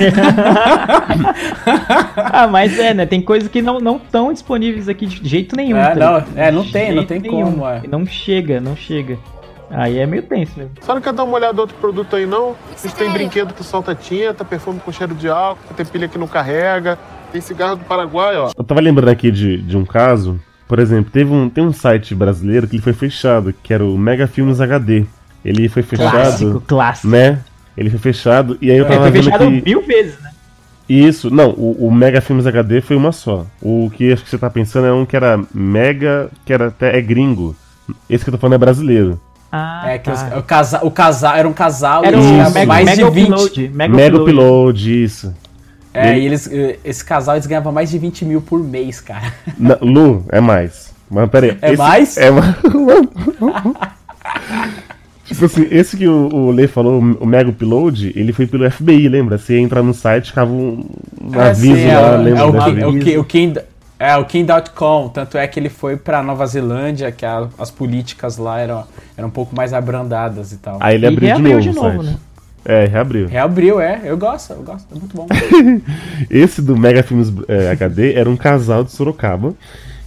Speaker 5: Ah, mas é, né? Tem coisas que não estão disponíveis aqui de jeito nenhum.
Speaker 6: É,
Speaker 5: tá
Speaker 6: não, é, não
Speaker 5: De
Speaker 6: tem, não tem
Speaker 5: nenhum.
Speaker 6: como, é.
Speaker 5: Não chega, não chega. Aí é meio tenso mesmo.
Speaker 7: Só não quer dar uma olhada no outro produto aí, não? A gente tem brinquedo que solta tinta, perfume com cheiro de álcool, tem pilha que não carrega, tem cigarro do Paraguai, ó.
Speaker 3: Eu tava lembrando aqui de, de um caso, por exemplo, teve um, tem um site brasileiro que ele foi fechado, que era o Mega Filmes HD. Ele foi
Speaker 5: Clássico,
Speaker 3: fechado,
Speaker 5: clássico.
Speaker 3: né? Ele foi fechado, e aí eu
Speaker 5: Ele
Speaker 3: tava
Speaker 5: foi
Speaker 3: vendo
Speaker 5: fechado
Speaker 3: que...
Speaker 5: mil vezes, né?
Speaker 3: Isso, não, o, o Mega Filmes HD foi uma só. O que acho que você tá pensando é um que era Mega, que era até é gringo. Esse que eu tô falando é brasileiro.
Speaker 5: Ah,
Speaker 6: É que os-
Speaker 5: tá.
Speaker 6: o, casal, o casal era um casal
Speaker 5: Era
Speaker 6: e
Speaker 3: Isso.
Speaker 5: Mega,
Speaker 6: mais
Speaker 5: Mega
Speaker 6: de 20.
Speaker 5: Upload. Mega,
Speaker 3: Mega
Speaker 5: Upload.
Speaker 3: Upload, isso.
Speaker 6: É,
Speaker 3: Ele-
Speaker 6: e eles, eh, esse casal eles ganhavam mais de 20 mil por mês, cara.
Speaker 3: Na- Lu, é mais. Mas peraí.
Speaker 6: É mais?
Speaker 3: É mais. tipo assim, esse que o, o Lê falou, o Mega Upload, ele foi pelo FBI, lembra? Você entra no site, ficava um, um
Speaker 6: É,
Speaker 3: aviso
Speaker 6: sim, é,
Speaker 3: lá,
Speaker 6: o-
Speaker 3: lembra?
Speaker 6: é o, é o, Ki- o Kim, é o Kim.com, tanto é que ele foi pra Nova Zelândia, que a- as políticas lá eram, eram um pouco mais abrandadas e tal.
Speaker 3: Aí ele
Speaker 5: E
Speaker 3: abriu de novo,
Speaker 5: de novo, né?
Speaker 3: É, reabriu.
Speaker 6: Reabriu, é, eu gosto, eu gosto, é muito bom.
Speaker 3: Esse do Mega Filmes é, HD era um casal de Sorocaba.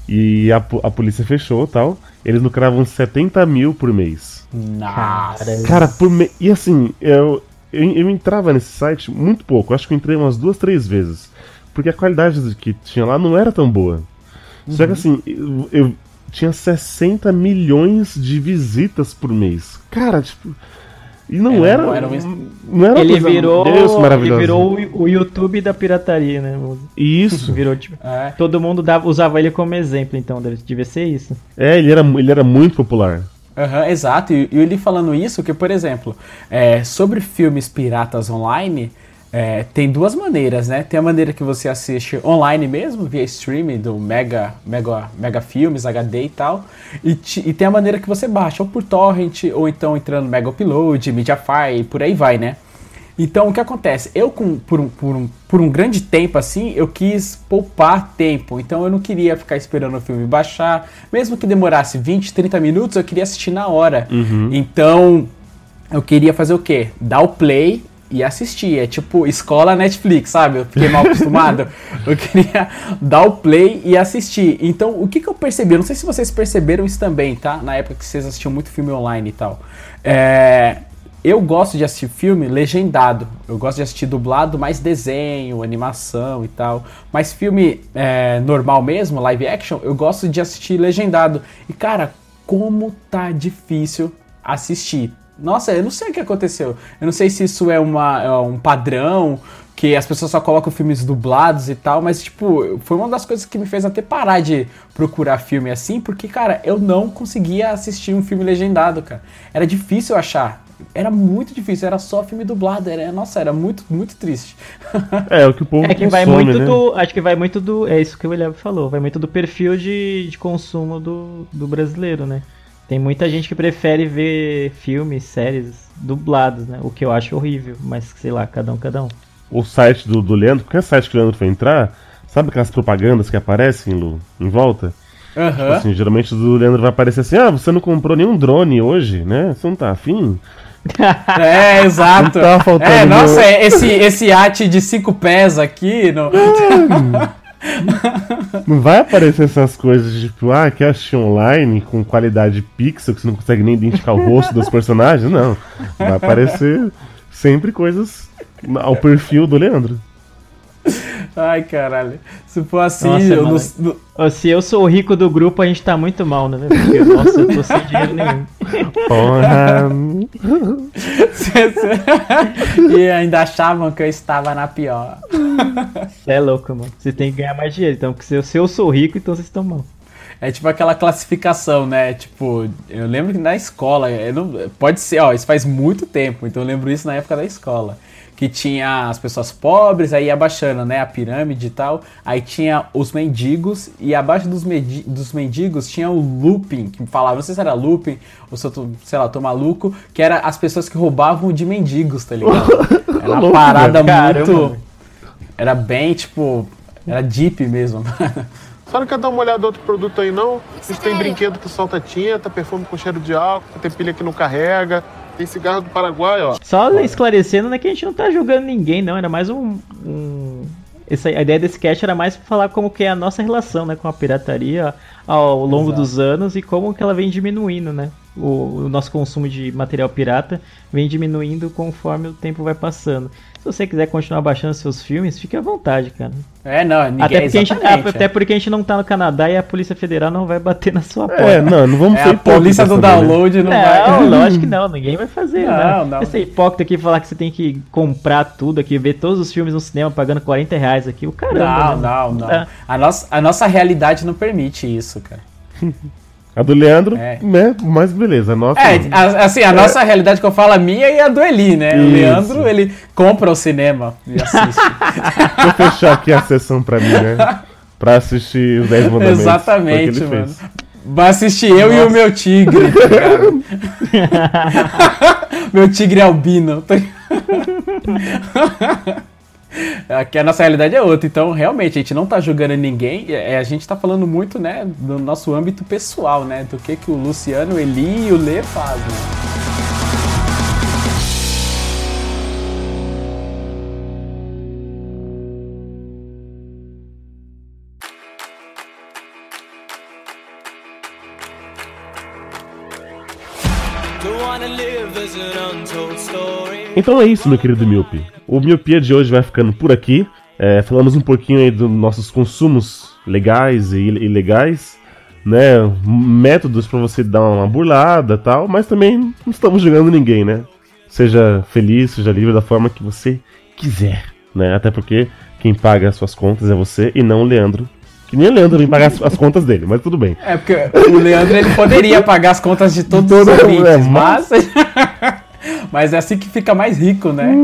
Speaker 3: E a, a polícia fechou e tal. Eles lucravam 70 mil por mês.
Speaker 6: Nossa.
Speaker 3: Cara, por me... E assim, eu, eu, eu entrava nesse site muito pouco. Acho que eu entrei umas duas, três vezes. Porque a qualidade que tinha lá não era tão boa. Só que assim, eu, eu tinha 60 milhões de visitas por mês. Cara, tipo. E não
Speaker 6: Era-
Speaker 3: era.
Speaker 6: era um-
Speaker 3: Não era
Speaker 5: Ele virou,
Speaker 3: Deus,
Speaker 5: ele virou o, o YouTube da pirataria, né?
Speaker 3: Isso.
Speaker 5: Virou tipo.
Speaker 6: É.
Speaker 5: Todo mundo dava, usava ele como exemplo, então deve, devia ser isso.
Speaker 3: É, ele era, ele era muito popular.
Speaker 6: Aham, exato. E, e ele falando isso, que, por exemplo, é, sobre filmes piratas online, é, tem duas maneiras, né? Tem a maneira que você assiste online mesmo, via streaming do Mega, Mega, Mega Filmes, HD e tal. E, ti- e tem a maneira que você baixa, ou por torrent, ou então entrando no Mega Upload, Mediafire, e por aí vai, né? Então, o que acontece? Eu, com, por, um, por, um, por um grande tempo, assim, eu quis poupar tempo. Então, eu não queria ficar esperando o filme baixar. Mesmo que demorasse 20, 30 minutos, eu queria assistir na hora. Então, eu queria fazer o quê? Dar o play e assistir. É tipo escola Netflix, sabe? Eu fiquei mal acostumado. eu queria dar o play e assistir. Então, o que, que eu percebi? Eu não sei se vocês perceberam isso também, tá? Na época que vocês assistiam muito filme online e tal. É, eu gosto de assistir filme legendado. Eu gosto de assistir dublado, mais desenho, animação e tal. Mas filme é, normal mesmo, live action, eu gosto de assistir legendado. E cara, como tá difícil assistir. Nossa, eu não sei o que aconteceu. Eu não sei se isso é, uma, é um padrão, que as pessoas só colocam filmes dublados e tal, mas, tipo, foi uma das coisas que me fez até parar de procurar filme assim, porque, cara, eu não conseguia assistir um filme legendado, cara. Era difícil achar. Era muito difícil, era só filme dublado. Era, nossa, era muito, muito triste.
Speaker 3: É, o que o povo
Speaker 5: É que vai
Speaker 3: consome,
Speaker 5: muito
Speaker 3: né?
Speaker 5: do. Acho que vai muito do. É isso que o William falou. Vai muito do perfil de, de consumo do, do brasileiro, né? Tem muita gente que prefere ver filmes, séries dublados, né? O que eu acho horrível, mas sei lá, cada um, cada um.
Speaker 3: O site do, do Leandro, qualquer site que o Leandro for entrar, sabe aquelas propagandas que aparecem, Lu, em volta?
Speaker 6: Aham.
Speaker 3: Assim, geralmente o do Leandro vai aparecer assim, ah, você não comprou nenhum drone hoje, né? Você não tá afim?
Speaker 6: É, exato.
Speaker 3: Não tá faltando
Speaker 6: é, nossa,
Speaker 3: meu-
Speaker 6: esse, esse iate de cinco pés aqui. No...
Speaker 3: Não vai aparecer essas coisas tipo, ah, quer assistir online com qualidade pixel que você não consegue nem identificar o rosto dos personagens? Não. Vai aparecer sempre coisas ao perfil do Leandro.
Speaker 6: Ai, caralho. Se for assim,
Speaker 5: Nossa,
Speaker 6: eu não-
Speaker 5: Se eu sou o rico do grupo, a gente tá muito mal, né? Porque, nossa, eu tô sem dinheiro nenhum.
Speaker 3: Porra.
Speaker 6: e ainda achavam que eu estava na pior.
Speaker 5: Você é louco, mano. Você tem que ganhar mais dinheiro. Então, porque se eu, se eu sou rico, então vocês estão mal.
Speaker 6: É tipo aquela classificação, né? Tipo, eu lembro que na escola, eu não- pode ser, ó, isso faz muito tempo, então eu lembro isso na época da escola. Que tinha as pessoas pobres, aí ia abaixando, né? A pirâmide e tal. Aí tinha os mendigos, e abaixo dos, dos mendigos tinha o looping, que falava, não sei se era looping, ou se eu tô, sei lá, tô maluco, que era as pessoas que roubavam de mendigos, tá ligado? Era uma parada.
Speaker 5: Caramba,
Speaker 6: muito. Era bem, tipo. Era deep mesmo.
Speaker 7: Só não quer dar uma olhada em outro produto aí, não? A gente tem brinquedo que solta tinta, perfume com cheiro de álcool, tem pilha que não carrega, tem cigarro do Paraguai, ó.
Speaker 5: Só esclarecendo, né, que a gente não tá julgando ninguém, não. Era mais um. um- Essa, a ideia desse cast era mais pra falar como que é a nossa relação né, com a pirataria ao longo
Speaker 6: Exato.
Speaker 5: dos anos e como que ela vem diminuindo, né? O, o nosso consumo de material pirata vem diminuindo conforme o tempo vai passando. Se você quiser continuar baixando seus filmes, fique à vontade, cara.
Speaker 6: É, não, ninguém
Speaker 5: Até porque, a gente,
Speaker 6: exatamente,
Speaker 5: até
Speaker 6: é.
Speaker 5: porque a gente não tá no Canadá e a Polícia Federal não vai bater na sua porta.
Speaker 3: É, não, não vamos
Speaker 6: É,
Speaker 3: ser
Speaker 6: a polícia do
Speaker 3: né?
Speaker 6: download não,
Speaker 5: Não,
Speaker 6: vai.
Speaker 5: lógico que não, ninguém vai fazer,
Speaker 6: Não,
Speaker 5: né?
Speaker 6: não.
Speaker 5: Esse hipócrita aqui falar que você tem que comprar tudo aqui, ver todos os filmes no cinema pagando 40 reais aqui, o caramba.
Speaker 6: Não,
Speaker 5: né?
Speaker 6: não, não.
Speaker 5: É.
Speaker 6: A nossa, a nossa realidade não permite isso, cara.
Speaker 3: A do Leandro,
Speaker 6: É.
Speaker 3: né? Mas beleza, a nossa.
Speaker 6: É, a- assim, a nossa realidade que eu falo, a minha e a do Eli, né? O
Speaker 3: Isso.
Speaker 6: Leandro, ele compra o cinema e assiste.
Speaker 3: Eu fechar aqui a sessão pra mim, né? Pra assistir os 10 mandamentos.
Speaker 6: Exatamente,
Speaker 3: o
Speaker 6: mano.
Speaker 3: fez.
Speaker 6: Vai assistir eu e o meu tigre, tá meu tigre albino. Aqui a nossa realidade é outra, então realmente a gente não tá julgando ninguém, é, a gente tá falando muito, né, do nosso âmbito pessoal, né, do que que o Luciano, o Eli e o Lê fazem.
Speaker 3: Então é isso, meu querido Miope. O Miopia de hoje vai ficando por aqui. É, falamos um pouquinho aí dos nossos consumos legais e il- ilegais, né? Métodos pra você dar uma burlada tal, mas também não estamos julgando ninguém, né? Seja feliz, seja livre da forma que você quiser, né? Até porque quem paga as suas contas é você e não o Leandro. Que nem o Leandro vem pagar as, as contas dele, mas tudo bem.
Speaker 6: É, porque o Leandro, ele poderia pagar as contas de todos
Speaker 3: Todo-
Speaker 6: os
Speaker 3: é,
Speaker 6: ouvintes,
Speaker 3: mas-
Speaker 6: mas... mas é assim que fica mais rico, né?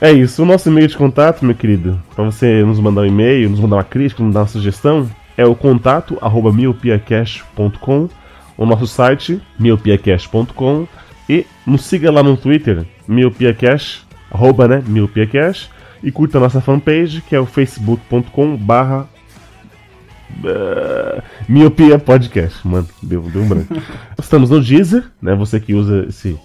Speaker 3: É isso, o nosso e-mail de contato, meu querido, pra você nos mandar um e-mail, nos mandar uma crítica, nos dar uma sugestão, é o contato arroba miopiacast.com, o nosso site miopiacast.com e nos siga lá no Twitter, miopiacast, arroba, né, e curta a nossa fanpage, que é o facebook.com barra eh, Miopia Podcast, mano, deu, deu um branco. Estamos no Deezer, né? Você que usa esse,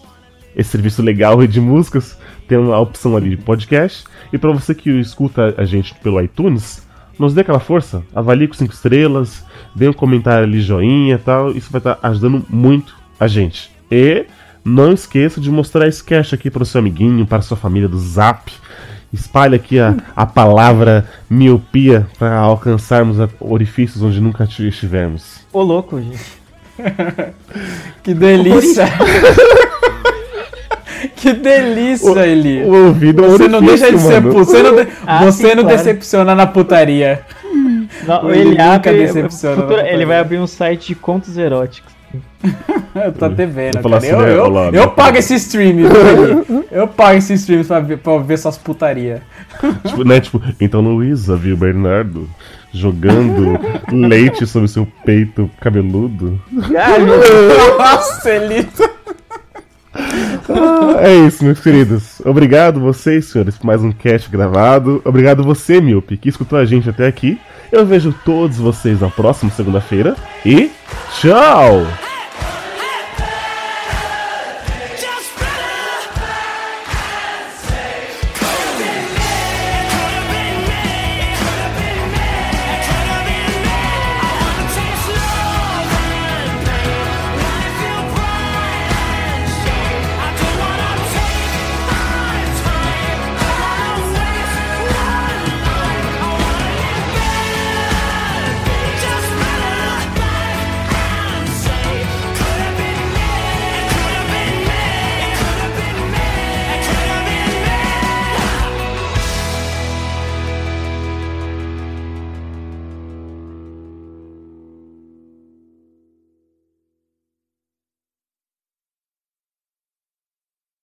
Speaker 3: esse serviço legal de músicas, tem a opção ali de podcast. E para você que escuta a gente pelo iTunes, nos dê aquela força, avalie com 5 estrelas, dê um comentário ali, joinha e tal. Isso vai estar ajudando muito a gente. E não esqueça de mostrar esse cast aqui para o seu amiguinho, para sua família do Zap. Espalhe aqui a, a palavra miopia para alcançarmos orifícios onde nunca estivemos.
Speaker 5: Ô, louco, gente.
Speaker 6: Que delícia! que delícia, Eli!
Speaker 3: O ouvido é
Speaker 6: Você não deixa de
Speaker 3: orifício,
Speaker 6: ser
Speaker 3: mano.
Speaker 6: pu- Você não, de-
Speaker 5: Ah,
Speaker 6: você
Speaker 5: sim,
Speaker 6: não
Speaker 5: claro.
Speaker 6: decepciona na putaria.
Speaker 5: Não,
Speaker 6: Ele
Speaker 5: ele,
Speaker 6: nunca
Speaker 5: abre,
Speaker 6: decepciona na
Speaker 5: ele vai abrir um site de contos eróticos.
Speaker 6: Eu tô até vendo, cara.
Speaker 3: assim,
Speaker 6: Eu,
Speaker 3: né?
Speaker 6: eu,
Speaker 3: lá,
Speaker 6: eu pago esse stream? Eu pago esse stream pra ver, pra ver suas putaria.
Speaker 3: Tipo, né, tipo, então Luísa viu Bernardo jogando leite sobre seu peito cabeludo.
Speaker 6: Nossa, Eli!
Speaker 3: Ah, é isso, meus queridos. Obrigado vocês, senhores, por mais um cast gravado. Obrigado você, Miope, que escutou a gente até aqui. Eu vejo todos vocês na próxima segunda-feira e tchau!